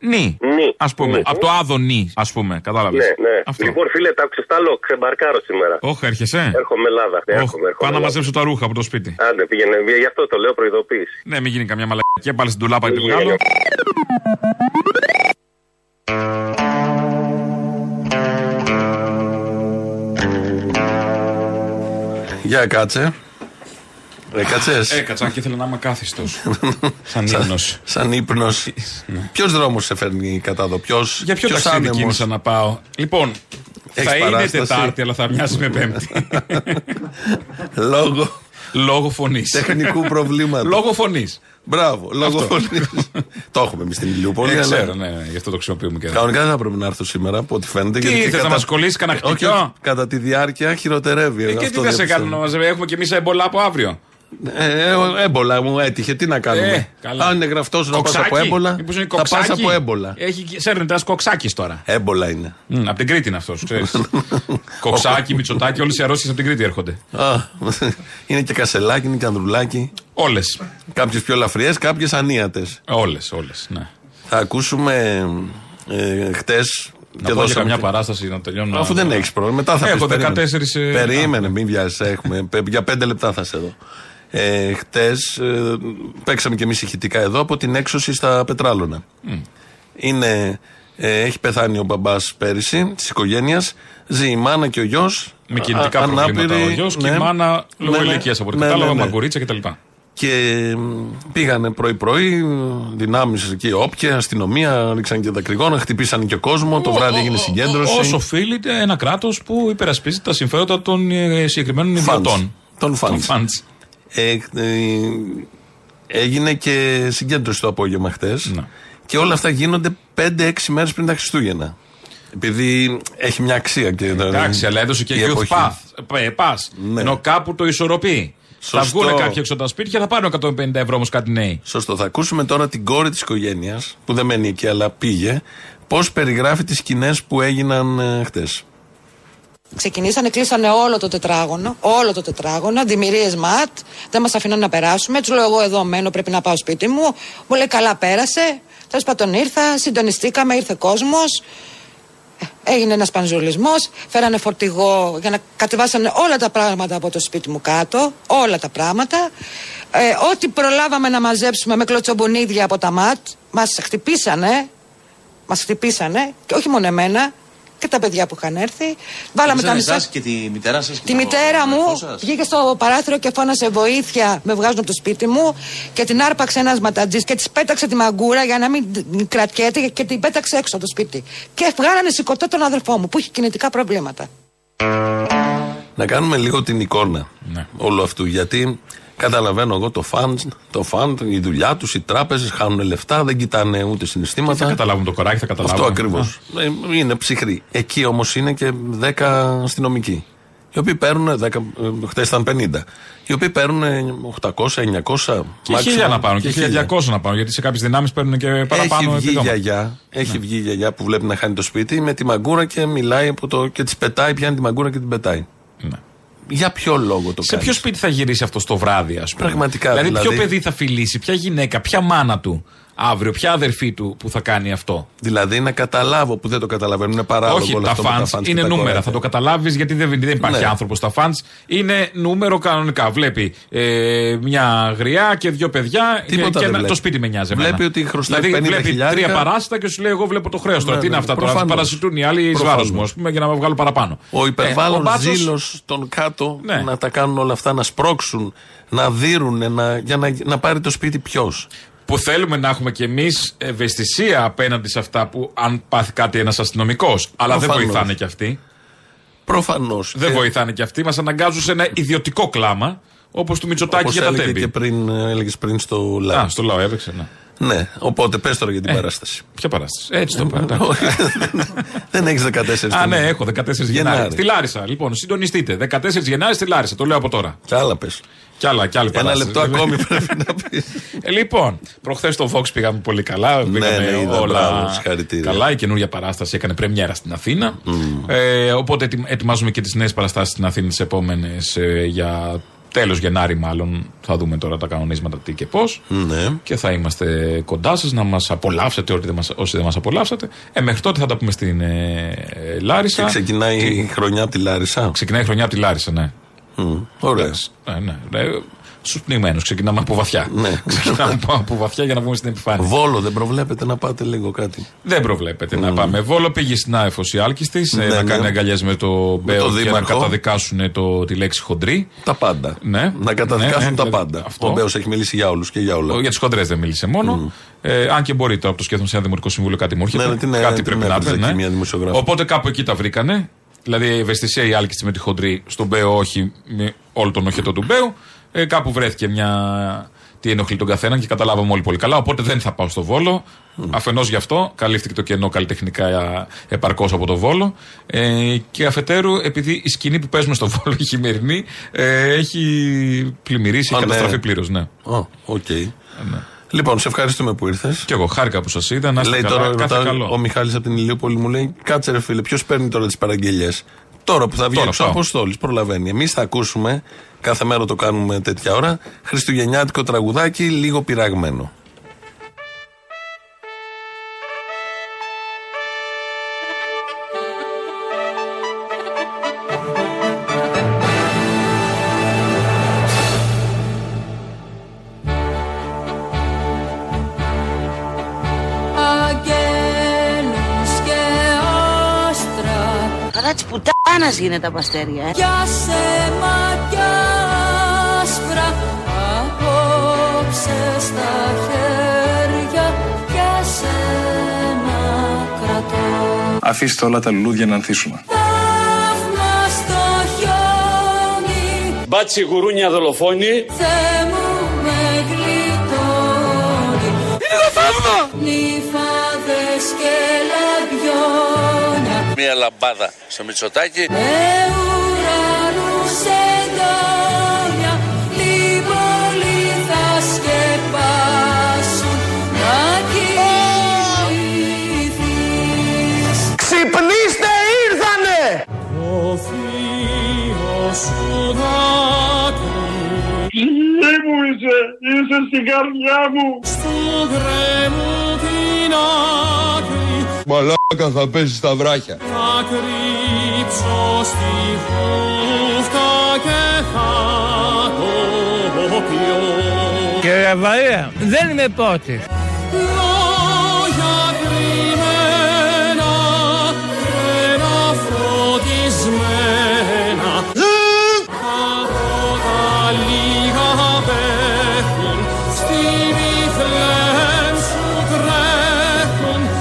Νι. Α πούμε. Νι. Από το Άδων νι, ας πούμε. Κατάλαβες. Ναι, ναι. Αυτό. Λοιπόν, φίλε, τα άκουσε τα άλλο. Ξεμπαρκάρω σήμερα. Όχι, έρχεσαι; Έρχομαι Ελλάδα. Ναι, Όχι, έρχομαι, έρχομαι Πάω να Ελλάδα. μαζέψω τα ρούχα από το σπίτι. Άντε, πήγαινε. Γι' αυτό το λέω προειδοποίηση. Ναι, μην γίνει καμιά μαλακία. Πάλι στην τουλάπα και τη Μην βγάλω. γίνει. Για κάτσε. Ρε κάτσε. Έκατσα και ήθελα να είμαι κάθιστος. Σαν ύπνος. Σαν ύπνος. Ποιος δρόμος σε φέρνει κατά εδώ, ποιο. Για ποιο ταξίδι κίνησα να πάω; Λοιπόν, Έχεις θα είναι παράσταση. Τετάρτη, αλλά θα μοιάζει με Πέμπτη. Λόγω. Λόγω φωνής. Τεχνικού προβλήματος. Λόγω φωνής. Μπράβο, λόγω Αυτό. φωνής. το έχουμε εμείς στην Ηλιούπολη. Ε, αλλά- ξέρω, ναι, ναι, γι' αυτό το χρησιμοποιούμε και εδώ. Κανονικά δεν θα πρέπει να έρθω σήμερα, από ό,τι φαίνεται. Τι γιατί ήθελες, να μας κολλήσεις κανένα Όχι, χτυπιό; όχι, κατά τη διάρκεια χειροτερεύει. Ε, και Αυτό τι θα σε διαπιστώνω. κάνουν να μαζεύει, έχουμε και εμείς έμπολα από αύριο. Ε, ε, έμπολα μου έτυχε, τι να κάνουμε; Ε, καλά. Αν είναι γραφτός να πας Κοξάκι. από έμπολα, Μήπως είναι θα πας κοξάκι; από έμπολα. Έχει, σέρνεται ένα κοξάκις τώρα. Έμπολα είναι. από την Κρήτη είναι αυτός, ξέρεις. Κοξάκι, μυτσοτάκι, όλες οι αρρώσει από την Κρήτη έρχονται. Α, είναι και κασελάκι, είναι και ανδρουλάκι. Όλες. Κάποιες πιο ελαφριέ, κάποιες ανίατες. Όλες, όλες, ναι. Θα ακούσουμε ε, χτες. Να πω για καμιά παράσταση να τελειώνω. Αφού δεν έχεις πρόβλημα, μετά θα Έχω πεις, 14. περίμενε. ε, Περίμενε, μην βιάζει. Έχουμε. πε- Για πέντε λεπτά θα σε δω. Ε, Χτες παίξαμε κι εμείς ηχητικά εδώ από την έξωση στα Πετράλωνα. Είναι, ε, έχει πεθάνει ο μπαμπάς πέρυσι της οικογένειας. Ζει η μάνα και ο γιος. Με κινητικά προβλήματα ο γιος και η μάνα λόγω ηλικίας από ό,τι κατάλαβα, μαγκουρίτσα κτλ. Και μ, πήγανε πρωί-πρωί, δυνάμεις εκεί, όπια, αστυνομία, ρίξαν και δακρυγόνα, χτυπήσαν και κόσμο. Το βράδυ έγινε συγκέντρωση. Όσο οφείλεται ένα κράτος που υπερασπίζει τα συμφέροντα των ε, συγκεκριμένων Funds. ιδιωτών. Των funds. Funds. Ε, ε, έγινε και συγκέντρωση το απόγευμα χτες. Και όλα αυτά γίνονται 5-6 μέρες πριν τα Χριστούγεννα. Επειδή έχει μια αξία και. Εντάξει, αλλά έδωσε και η youth εποχή. path. ε, pass. Ενώ κάπου το ισορροπεί. Θα Σωστό. βγουν κάποιοι έξω από τα σπίτια, θα πάρουν 150 ευρώ όμως κάτι νέοι. Σωστό. Θα ακούσουμε τώρα την κόρη της οικογένειας, που δεν μένει εκεί αλλά πήγε, πώς περιγράφει τις σκηνές που έγιναν ε, χτες; Ξεκινήσανε, κλείσανε όλο το τετράγωνο, όλο το τετράγωνο, δημιουργίε ματ, δεν μας αφήναν να περάσουμε. Τους λέω: Εγώ εδώ μένω, πρέπει να πάω σπίτι μου. Μου λέει: Καλά, πέρασε. Τέλος πάντων ήρθα, συντονιστήκαμε, ήρθε κόσμος. Έγινε ένας πανζουλισμός. Φέρανε φορτηγό για να κατεβάσανε όλα τα πράγματα από το σπίτι μου κάτω. Όλα τα πράγματα. Ε, ό,τι προλάβαμε να μαζέψουμε με κλωτσομπονίδια από τα ματ, μας χτυπήσανε. Μας χτυπήσανε, και όχι μόνο εμένα, και τα παιδιά που είχαν έρθει. Βάλαμε τα μισά. και τη μητέρα σας. Τη μητέρα μου βγήκε στο παράθυρο και φώνασε βοήθεια. Με βγάζουν από το σπίτι μου και την άρπαξε ένας ματατζής και της πέταξε τη μαγκούρα για να μην την κρατιέται και την πέταξε έξω από το σπίτι. Και βγάλανε σηκωτό τον αδερφό μου που είχε κινητικά προβλήματα. Να κάνουμε λίγο την εικόνα όλου αυτού. Γιατί καταλαβαίνω εγώ το φαντ, το φαντ, η δουλειά τους, οι τράπεζες χάνουν λεφτά, δεν κοιτάνε ούτε συναισθήματα. Θα καταλάβουν το κοράκι, θα καταλάβουν. Αυτό ακριβώς. είναι ψυχρή. Εκεί όμως είναι και 10 αστυνομικοί. Οι οποίοι παίρνουν 10, χθες ήταν 50. Οι οποίοι παίρνουν 800, 900. Και χίλια να πάρουν, και 1200 να πάρουν. Γιατί σε κάποιες δυνάμεις παίρνουν και παραπάνω Έχει βγει η επιδόματα. γιαγιά, έχει βγει η γιαγιά που βλέπει να χάνει το σπίτι με τη μαγκούρα και μιλάει από το, και τη πετάει, πιάνει τη μαγκούρα και την πετάει. Για ποιο λόγο το Σε κάνεις; ποιο σπίτι θα γυρίσει αυτό το βράδυ, ας πούμε; Πραγματικά, Δηλαδή, ποιο δηλαδή. παιδί θα φιλήσει, ποια γυναίκα, ποια μάνα του; Αύριο, ποια αδερφή του που θα κάνει αυτό; Δηλαδή να καταλάβω που δεν το καταλαβαίνουν. Είναι παράλογο Όχι, όλο τα αυτό με fans fans και είναι τα νούμερα. κοράκια. Θα το καταλάβεις γιατί δεν, δεν υπάρχει Ναι. άνθρωπος στα fans. Είναι νούμερο κανονικά. Βλέπει ε, μια γριά και δύο παιδιά και, Τίποτα και δεν ένα- βλέπει. το σπίτι με νοιάζει. εμένα. Βλέπει ότι χρωστάει δηλαδή, 50 βλέπει χιλιάρικα. τρία παράστα και σου λέει: Εγώ βλέπω το χρέος τώρα. Ναι, Τι είναι ναι, αυτά τώρα. προφανώς. Παρασιτούν οι άλλοι εις βάρος Προφανώς. μου, ας πούμε, για να βγάλω παραπάνω. Ο υπερβάλλον Ε, ο Μπάτσος- ζήλος των κάτω Ναι. να τα κάνουν όλα αυτά, να σπρώξουν, να δίρουν, να, για να, να πάρει το σπίτι ποιος. Που θέλουμε να έχουμε κι εμείς ευαισθησία απέναντι σε αυτά που αν πάθει κάτι ένας αστυνομικός. Αλλά δεν Προφανώς. βοηθάνε κι αυτοί. Προφανώς. Δεν βοηθάνε κι αυτοί. Μας αναγκάζουν σε ένα ιδιωτικό κλάμα όπως του Μητσοτάκη Όπως για τα έλεγε τέμπη. και πριν, έλεγες πριν στο λαό. Α, στο λαό έπαιξε, ναι. Ναι, οπότε πες τώρα για την Ε, παράσταση. Ποια παράσταση; Έτσι το είπα. Όχι, δεν έχεις 14 Α, ναι, έχω 14 Γενάρη. Γενάρη. Στη Λάρισα, λοιπόν, συντονιστείτε. 14 Γενάρη στη Λάρισα, το λέω από τώρα. Κι άλλα πες. Κι άλλα, κι άλλη Ένα παράσταση. λεπτό ακόμη πρέπει να πεις. Ε, λοιπόν, προχθές στο Vox πήγαμε πολύ καλά. Πήγαμε ναι, είδα, όλα μπράβο, συγχαρητήρια. καλά. Η καινούργια παράσταση έκανε πρεμιέρα στην Αθήνα. Ε, οπότε ετοι- ετοιμάζουμε και τις νέες παραστάσεις στην Αθήνα τις επόμενες για τέλος Γενάρη, μάλλον. Θα δούμε τώρα τα κανονίσματα τι και πώς. Ναι. Και θα είμαστε κοντά σας να μας απολαύσετε όσοι δεν μας- όσοι δεν μας απολαύσατε. Ε, μέχρι τότε θα τα πούμε στην ε, ε, Λάρισα. Και ξεκινάει η χρονιά από τη Λάρισα. Ξεκινάει η χρονιά από τη Λάρισα, ναι. Ωραία. Ναι, ναι, ναι. Στου πνιγμένους. Ξεκινάμε από βαθιά. Ναι. Ξεκινάμε από- από βαθιά για να βγούμε στην επιφάνεια. Βόλο, δεν προβλέπετε να πάτε λίγο κάτι; Δεν προβλέπεται να πάμε. Βόλο πήγε στην Άεφος η Άλκη τη Ναι, να ναι. κάνει αγκαλιές με το Μπέο και να δήμαρχο. καταδικάσουν το, τη λέξη χοντρή. Τα πάντα. Ναι. Να καταδικάσουν Ναι, ναι, τα δηλαδή πάντα. αυτό. Ο Μπέος έχει μιλήσει για όλους και για όλα. Ο- Για τις χοντρές δεν μίλησε μόνο. Ε, αν και μπορεί τώρα από το σκέφτομαι σε ένα δημοτικό συμβούλιο κάτι μου έρχεται. Ναι, ναι, την- κάτι την πρέπει να έβριζε πει. εκεί ναι. μια δημοσιογράφο. Οπότε κάπου εκεί τα βρήκανε. Δηλαδή η ευαισθησία η Άλκη με τη χοντρή, στον Μπέο όχι, με όλο τον οχετό του Μπέου. Ε, κάπου βρέθηκε μια. Τι ενοχλεί τον καθένα και καταλάβαμε όλοι πολύ καλά. Οπότε δεν θα πάω στο Βόλο. Αφενός γι' αυτό, καλύφθηκε το κενό καλλιτεχνικά επαρκώς από το Βόλο. Ε, και αφετέρου, επειδή η σκηνή που παίζουμε στο Βόλο, η χειμερινή, ε, έχει πλημμυρίσει, Α, έχει ναι. καταστραφεί πλήρως. Ναι. Ω, οκ. Λοιπόν, σε ευχαριστούμε που ήρθες. Και εγώ χάρηκα που σας είδα. Να είστε Λέει καλά. τώρα, κάθε ρωτάω, καλό. ο Μιχάλης από την Ηλιούπολη μου λέει: Κάτσε ρε φίλε, ποιος παίρνει τώρα τις παραγγελίε. Τώρα που θα βγει Τώρα έξω ο πάω. Αποστόλης, προλαβαίνει. Εμείς θα ακούσουμε, κάθε μέρα το κάνουμε τέτοια ώρα, χριστουγεννιάτικο τραγουδάκι, λίγο πειραγμένο. Πουτάνας γίνεται από αστέρια, ε. Κι σε μάτια άσπρα Απόψε στα χέρια Και σένα κρατώ Αφήστε όλα τα λουλούδια να ανθίσουν. Θαύμα στο χιόνι Μπάτσι γουρούνια δολοφόνη. Θεέ μου με γλιτώνει Είναι το θαύμα! Νυφάδες και λαμπιόνια Μία λαμπάδα στο Μητσοτάκι. Με ουρανούς εντόνια την πόλη θα σκεπάσουν να κοιμηθείς. Ξυπνήστε ήρθανε! Ο θείος σου δάκρυ Ψυχή μου είσαι, είσαι στην καρδιά μου. Στου γκρέμου την άκρη Μαλάκα θα πέσει στα βράχια. θα κρύψω στη χούφτα και θα το πιω. Κύριε Βαρία, δεν είμαι πρώτη.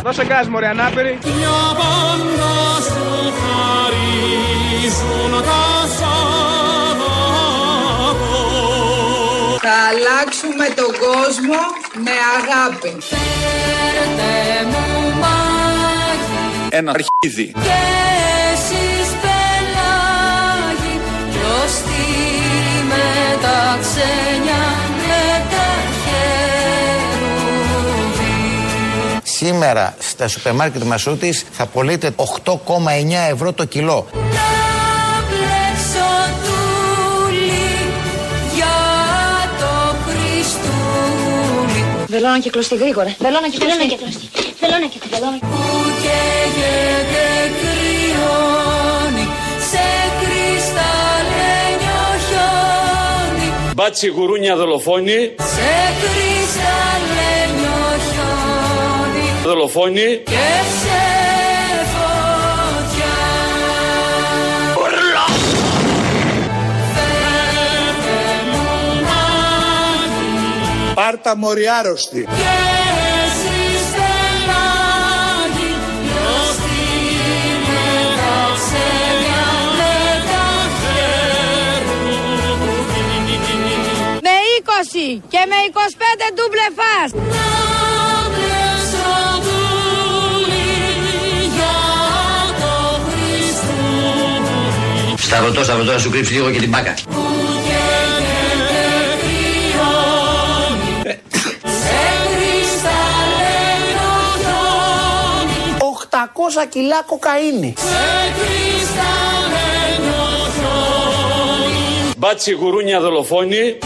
Δώσε γκάζ μωρέ ανάπηρη. για πάντα σου χαρίζουν τα Σάββατο Θα αλλάξουμε τον κόσμο με αγάπη. Φέρτε μου μάγι Ένα αρχίδι. και εσείς πελάγι ποιος τι με τα ξένια Σήμερα στα σούπερ μάρκετ Μασούτης θα πωλείται 8,9 ευρώ το κιλό. να μπλέξω τούλι για το Χριστούλη Θέλω να κυκλωστεί γρήγορα. Θέλω να κυκλωστεί. Θέλω να κυκλωστεί. Θέλω να που καίγεται κρυώνει σε κρυσταλλένιο χιόνι Μπάτσι γουρούνια δολοφόνη. σε κρυσταλλένιο χιόνι Δολοφόνη. και σε φωτιά. Φέρτε μου μάγι Πάρτα μοριάρωστη. και εσείς πελάγι ποιος τι με τα ξένια με τα χερουβί Με 20 και με 25 ντούμπλε Σταυρωτό, σταυρωτό, να σου κρύψει λίγο και την μπάκα. που καίγεται κρυώνει σε κρυσταλλένιο χιόνι 800 κιλά κοκαίνη. σε κρυσταλλένιο χιόνι Μπάτσι γουρούνια δολοφόνη.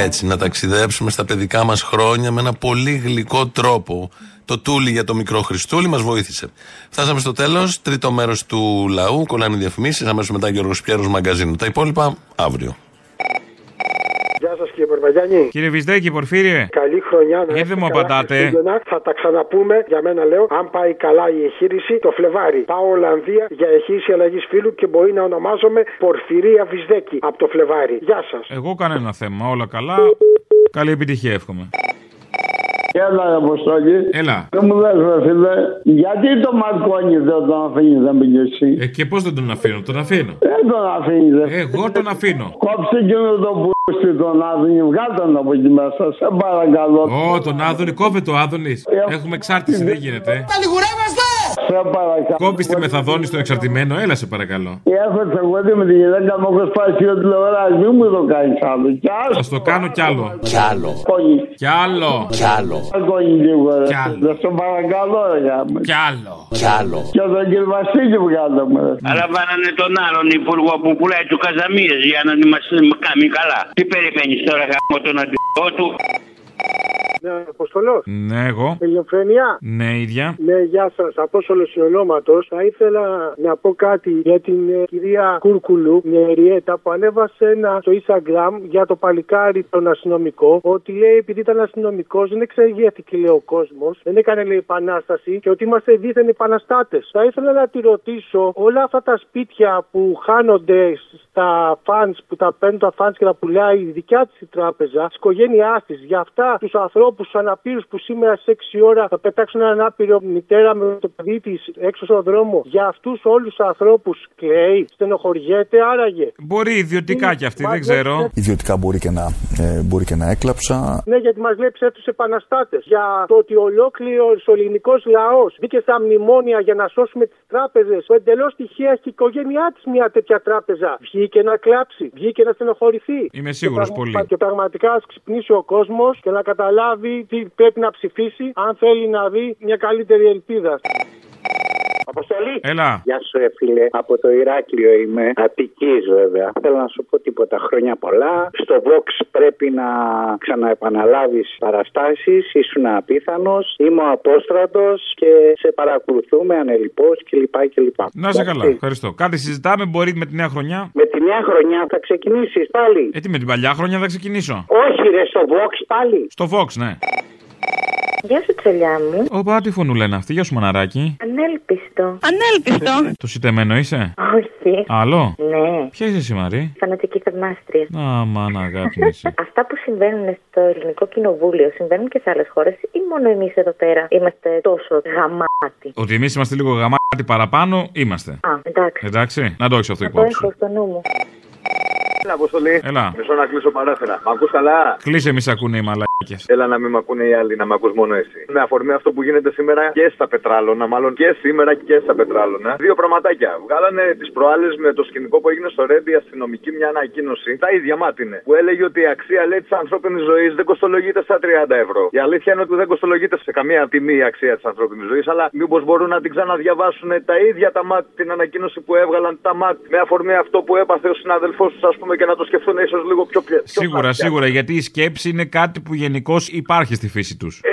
Έτσι, να ταξιδέψουμε στα παιδικά μας χρόνια με ένα πολύ γλυκό τρόπο. Το τούλι για το μικρό Χριστούλη μας βοήθησε. Φτάσαμε στο τέλος, τρίτο μέρος του λαού. Κολλάνε οι διαφημίσεις. Αμέσως μετά Γιώργος Πιέρος Μαγκαζίνου. Τα υπόλοιπα αύριο. Γεια σα κύριε Παρβαγιάννη. Κύριε Βυσδέκη, Πορφύριε. Καλή χρονιά να Γιατί έχετε δεν μου καλά απαντάτε; Χριστούγεννα. Θα τα ξαναπούμε. Για μένα λέω, αν πάει καλά η εγχείρηση, το Φλεβάρι. Πάω Ολλανδία για εγχείρηση αλλαγής φύλου και μπορεί να ονομάζομαι Πορφυρία Βυσδέκη από το Φλεβάρι. Γεια σας. Εγώ κανένα θέμα. Όλα καλά. Καλή επιτυχία εύχομαι. Έλα, Αποστολή. Έλα. Δεν μου λες, ρε φίλε, γιατί το Μαρκόνι δεν τον αφήνεις, δεν πήγε εσύ; Ε, και πώς δεν τον αφήνω, τον αφήνω. Δεν τον αφήνεις, ρε. Εγώ τον αφήνω. Κόψε εκείνο το πούστη τον Άδωνη, βγάλ' τον από εκεί μέσα, σε παρακαλώ. Ω, τον Άδωνη, κόβε το Άδωνης. Έχουμε εξάρτηση, δεν γίνεται. Τα λιγουρεύεστε! Σε παρακαλώ. Κόβει τη μεθαδόνη στον εξαρτημένο, έλα σε παρακαλώ. Έχω τσακωθεί με τη γυναίκα μου, έχω σπάσει ο τηλεοράς, μην μου το κάνεις άλλο. Κι άλλο. Θα το κάνω κι άλλο. Κι άλλο. Κόνη. Κι άλλο. Κι άλλο. Κόνη λίγο, ρε. Κι άλλο. Δεν σε παρακαλώ, ρε. γάμο. Κι άλλο. Κι άλλο. Και τον κύριο Βασίλη βγάλω μου, ρε. Αλλά βάλανε τον άλλον υπουργό που πουλάει τους Καζαμίες για να μας κάνει καλά. Τι περιμένεις τώρα γάμο τον αντιπρό του; Ναι, Αποστολός. Ναι, εγώ. Ελληνοφρενιά. Ναι, ίδια. Ναι, γεια σας. Απόστολος συνονόματος. Θα ήθελα να πω κάτι για την ε, κυρία Κούρκουλου, μια Εριέτα, που ανέβασε ένα στο Instagram για το παλικάρι τον αστυνομικό. Ότι λέει επειδή ήταν αστυνομικός, δεν εξεργέθηκε λέει ο κόσμος, δεν έκανε λέει επανάσταση και ότι είμαστε δίθεν επαναστάτες. Θα ήθελα να τη ρωτήσω όλα αυτά τα σπίτια που χάνονται στα φαν που τα παίρνουν τα φαν και τα πουλάει η δικιά της η τράπεζα, της οικογένειάς της, για αυτά τους ανθρώπους, τους αναπήρους που σήμερα σε 6 ώρα θα πετάξουν έναν άπειρο μητέρα με το παιδί της έξω στον δρόμο. Για αυτούς όλους τους ανθρώπους κλαίει, στενοχωριέται, άραγε. Μπορεί ιδιωτικά κι αυτή, δεν ξέρω. Ιδιωτικά μπορεί και να, ε, μπορεί και να έκλαψα. Ναι, γιατί μας λέει ψεύτου επαναστάτες. Για το ότι ολόκληρος ο ελληνικός λαός μπήκε στα μνημόνια για να σώσουμε τις τράπεζες. Που εντελώς τυχαία και η οικογένειά της μια τέτοια τράπεζα. Βγήκε να κλάψει, βγήκε να στενοχωρηθεί. Είμαι σίγουρος Και πολύ. Και πραγματικά ας ξυπνήσει ο κόσμος και να καταλάβει τι πρέπει να ψηφίσει αν θέλει να δει μια καλύτερη ελπίδα. Αποστολή. Έλα. Γεια σου, ε, φίλε. Από το Ηράκλειο είμαι. Αττικής, βέβαια. Θέλω να σου πω τίποτα. Χρόνια πολλά. Στο Vox πρέπει να ξαναεπαναλάβεις παραστάσεις. Ήσουν απίθανος. Είμαι ο Απόστρατος και σε παρακολουθούμε ανελειπώς κλπ. κλπ. Να σε καλά, ευχαριστώ. Κάτι συζητάμε, μπορεί με τη νέα χρονιά. Με τη νέα χρονιά θα ξεκινήσεις πάλι. Ε, τι με την παλιά χρονιά θα ξεκινήσω. Όχι, ρε, στο Vox πάλι. Στο Vox, ναι. Γεια σου, τσελιά μου. Ωπα, τι φωνούλα είναι αυτή, γεια σου μαναράκι. Ανέλπιστο. Ανέλπιστο. Το σιτεμένο είσαι; Όχι. Άλλο; Ναι. Ποια είσαι εσύ, Μαρή; Φανατική θαυμάστρια. Α, μάνα, αγάπη μου είσαι. Αυτά που συμβαίνουν στο ελληνικό κοινοβούλιο συμβαίνουν και σε άλλες χώρες ή μόνο εμείς εδώ πέρα είμαστε τόσο γαμάτι. Ότι εμείς είμαστε λίγο γαμάτι παραπάνω, είμαστε. Α, εντάξει. Εντάξει, να το έχεις αυτό Το υπόψη. σου. έχω στο νου μου. Έλα, Αποστολή. Έλα. Μισό να κλείσω παράθυρα. Μ' ακούς καλά; Κλείσε, μη σε ακούνε οι μαλάκε. Έλα να μην μ' ακούνε οι άλλοι, να μ' ακούς μόνο εσύ. Με αφορμή αυτό που γίνεται σήμερα και στα πετράλωνα, μάλλον και σήμερα και στα πετράλωνα. Δύο πραγματάκια. Βγάλανε τις προάλλες με το σκηνικό που έγινε στο Ρέντι η αστυνομική μια ανακοίνωση. Τα ίδια μάτινε. Που έλεγε ότι η αξία λέει της ανθρώπινης ζωής δεν κοστολογείται στα 30 ευρώ. Η αλήθεια είναι ότι δεν κοστολογείται σε καμία τιμή η αξία της ανθρώπινης ζωής, αλλά μήπως μπορούν να την ξαναδιαβάσουν τα ίδια τα μάτ, την ανακοίνωση που έβγαλαν τα μάτ με αφορμή αυτό που έπαθε ο συνάδελφός τους, ας πούμε, και να το σκεφτούν ίσως λίγο πιο πιο Σίγουρα, πλατιά. σίγουρα, γιατί η σκέψη είναι κάτι που γενικώς υπάρχει στη φύση τους. Ε,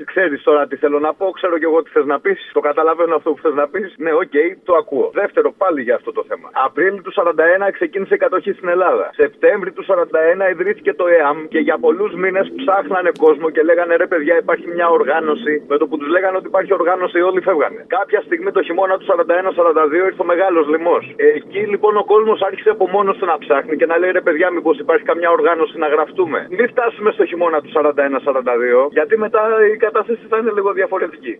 εντάξει, ξέρεις τώρα τι θέλω να πω, ξέρω και εγώ τι θες να πεις. Το καταλαβαίνω αυτό που θες να πεις. Ναι, οκ, το ακούω. Δεύτερο, πάλι για αυτό το θέμα. Απρίλιο του 41 ξεκίνησε η κατοχή στην Ελλάδα. Σεπτέμβρη του 41 ιδρύθηκε το ΕΑΜ και για πολλούς μήνες ψάχνανε κόσμο και λέγανε ρε παιδιά, υπάρχει μια οργάνωση. Με το που τους λέγανε ότι υπάρχει οργάνωση, όλοι φεύγανε. Κάποια στιγμή το χειμώνα του 41-42 ήρθε ο μεγάλος λιμός. Εκεί λοιπόν ο κόσμος άρχισε από μόνος του να ψάχνει και να λέει ρε παιδιά, μήπως υπάρχει καμιά οργάνωση να γραφτούμε. Μην φτάσουμε στο χειμώνα του 41-42, γιατί μετά η κατάσταση θα είναι λίγο διαφορετική.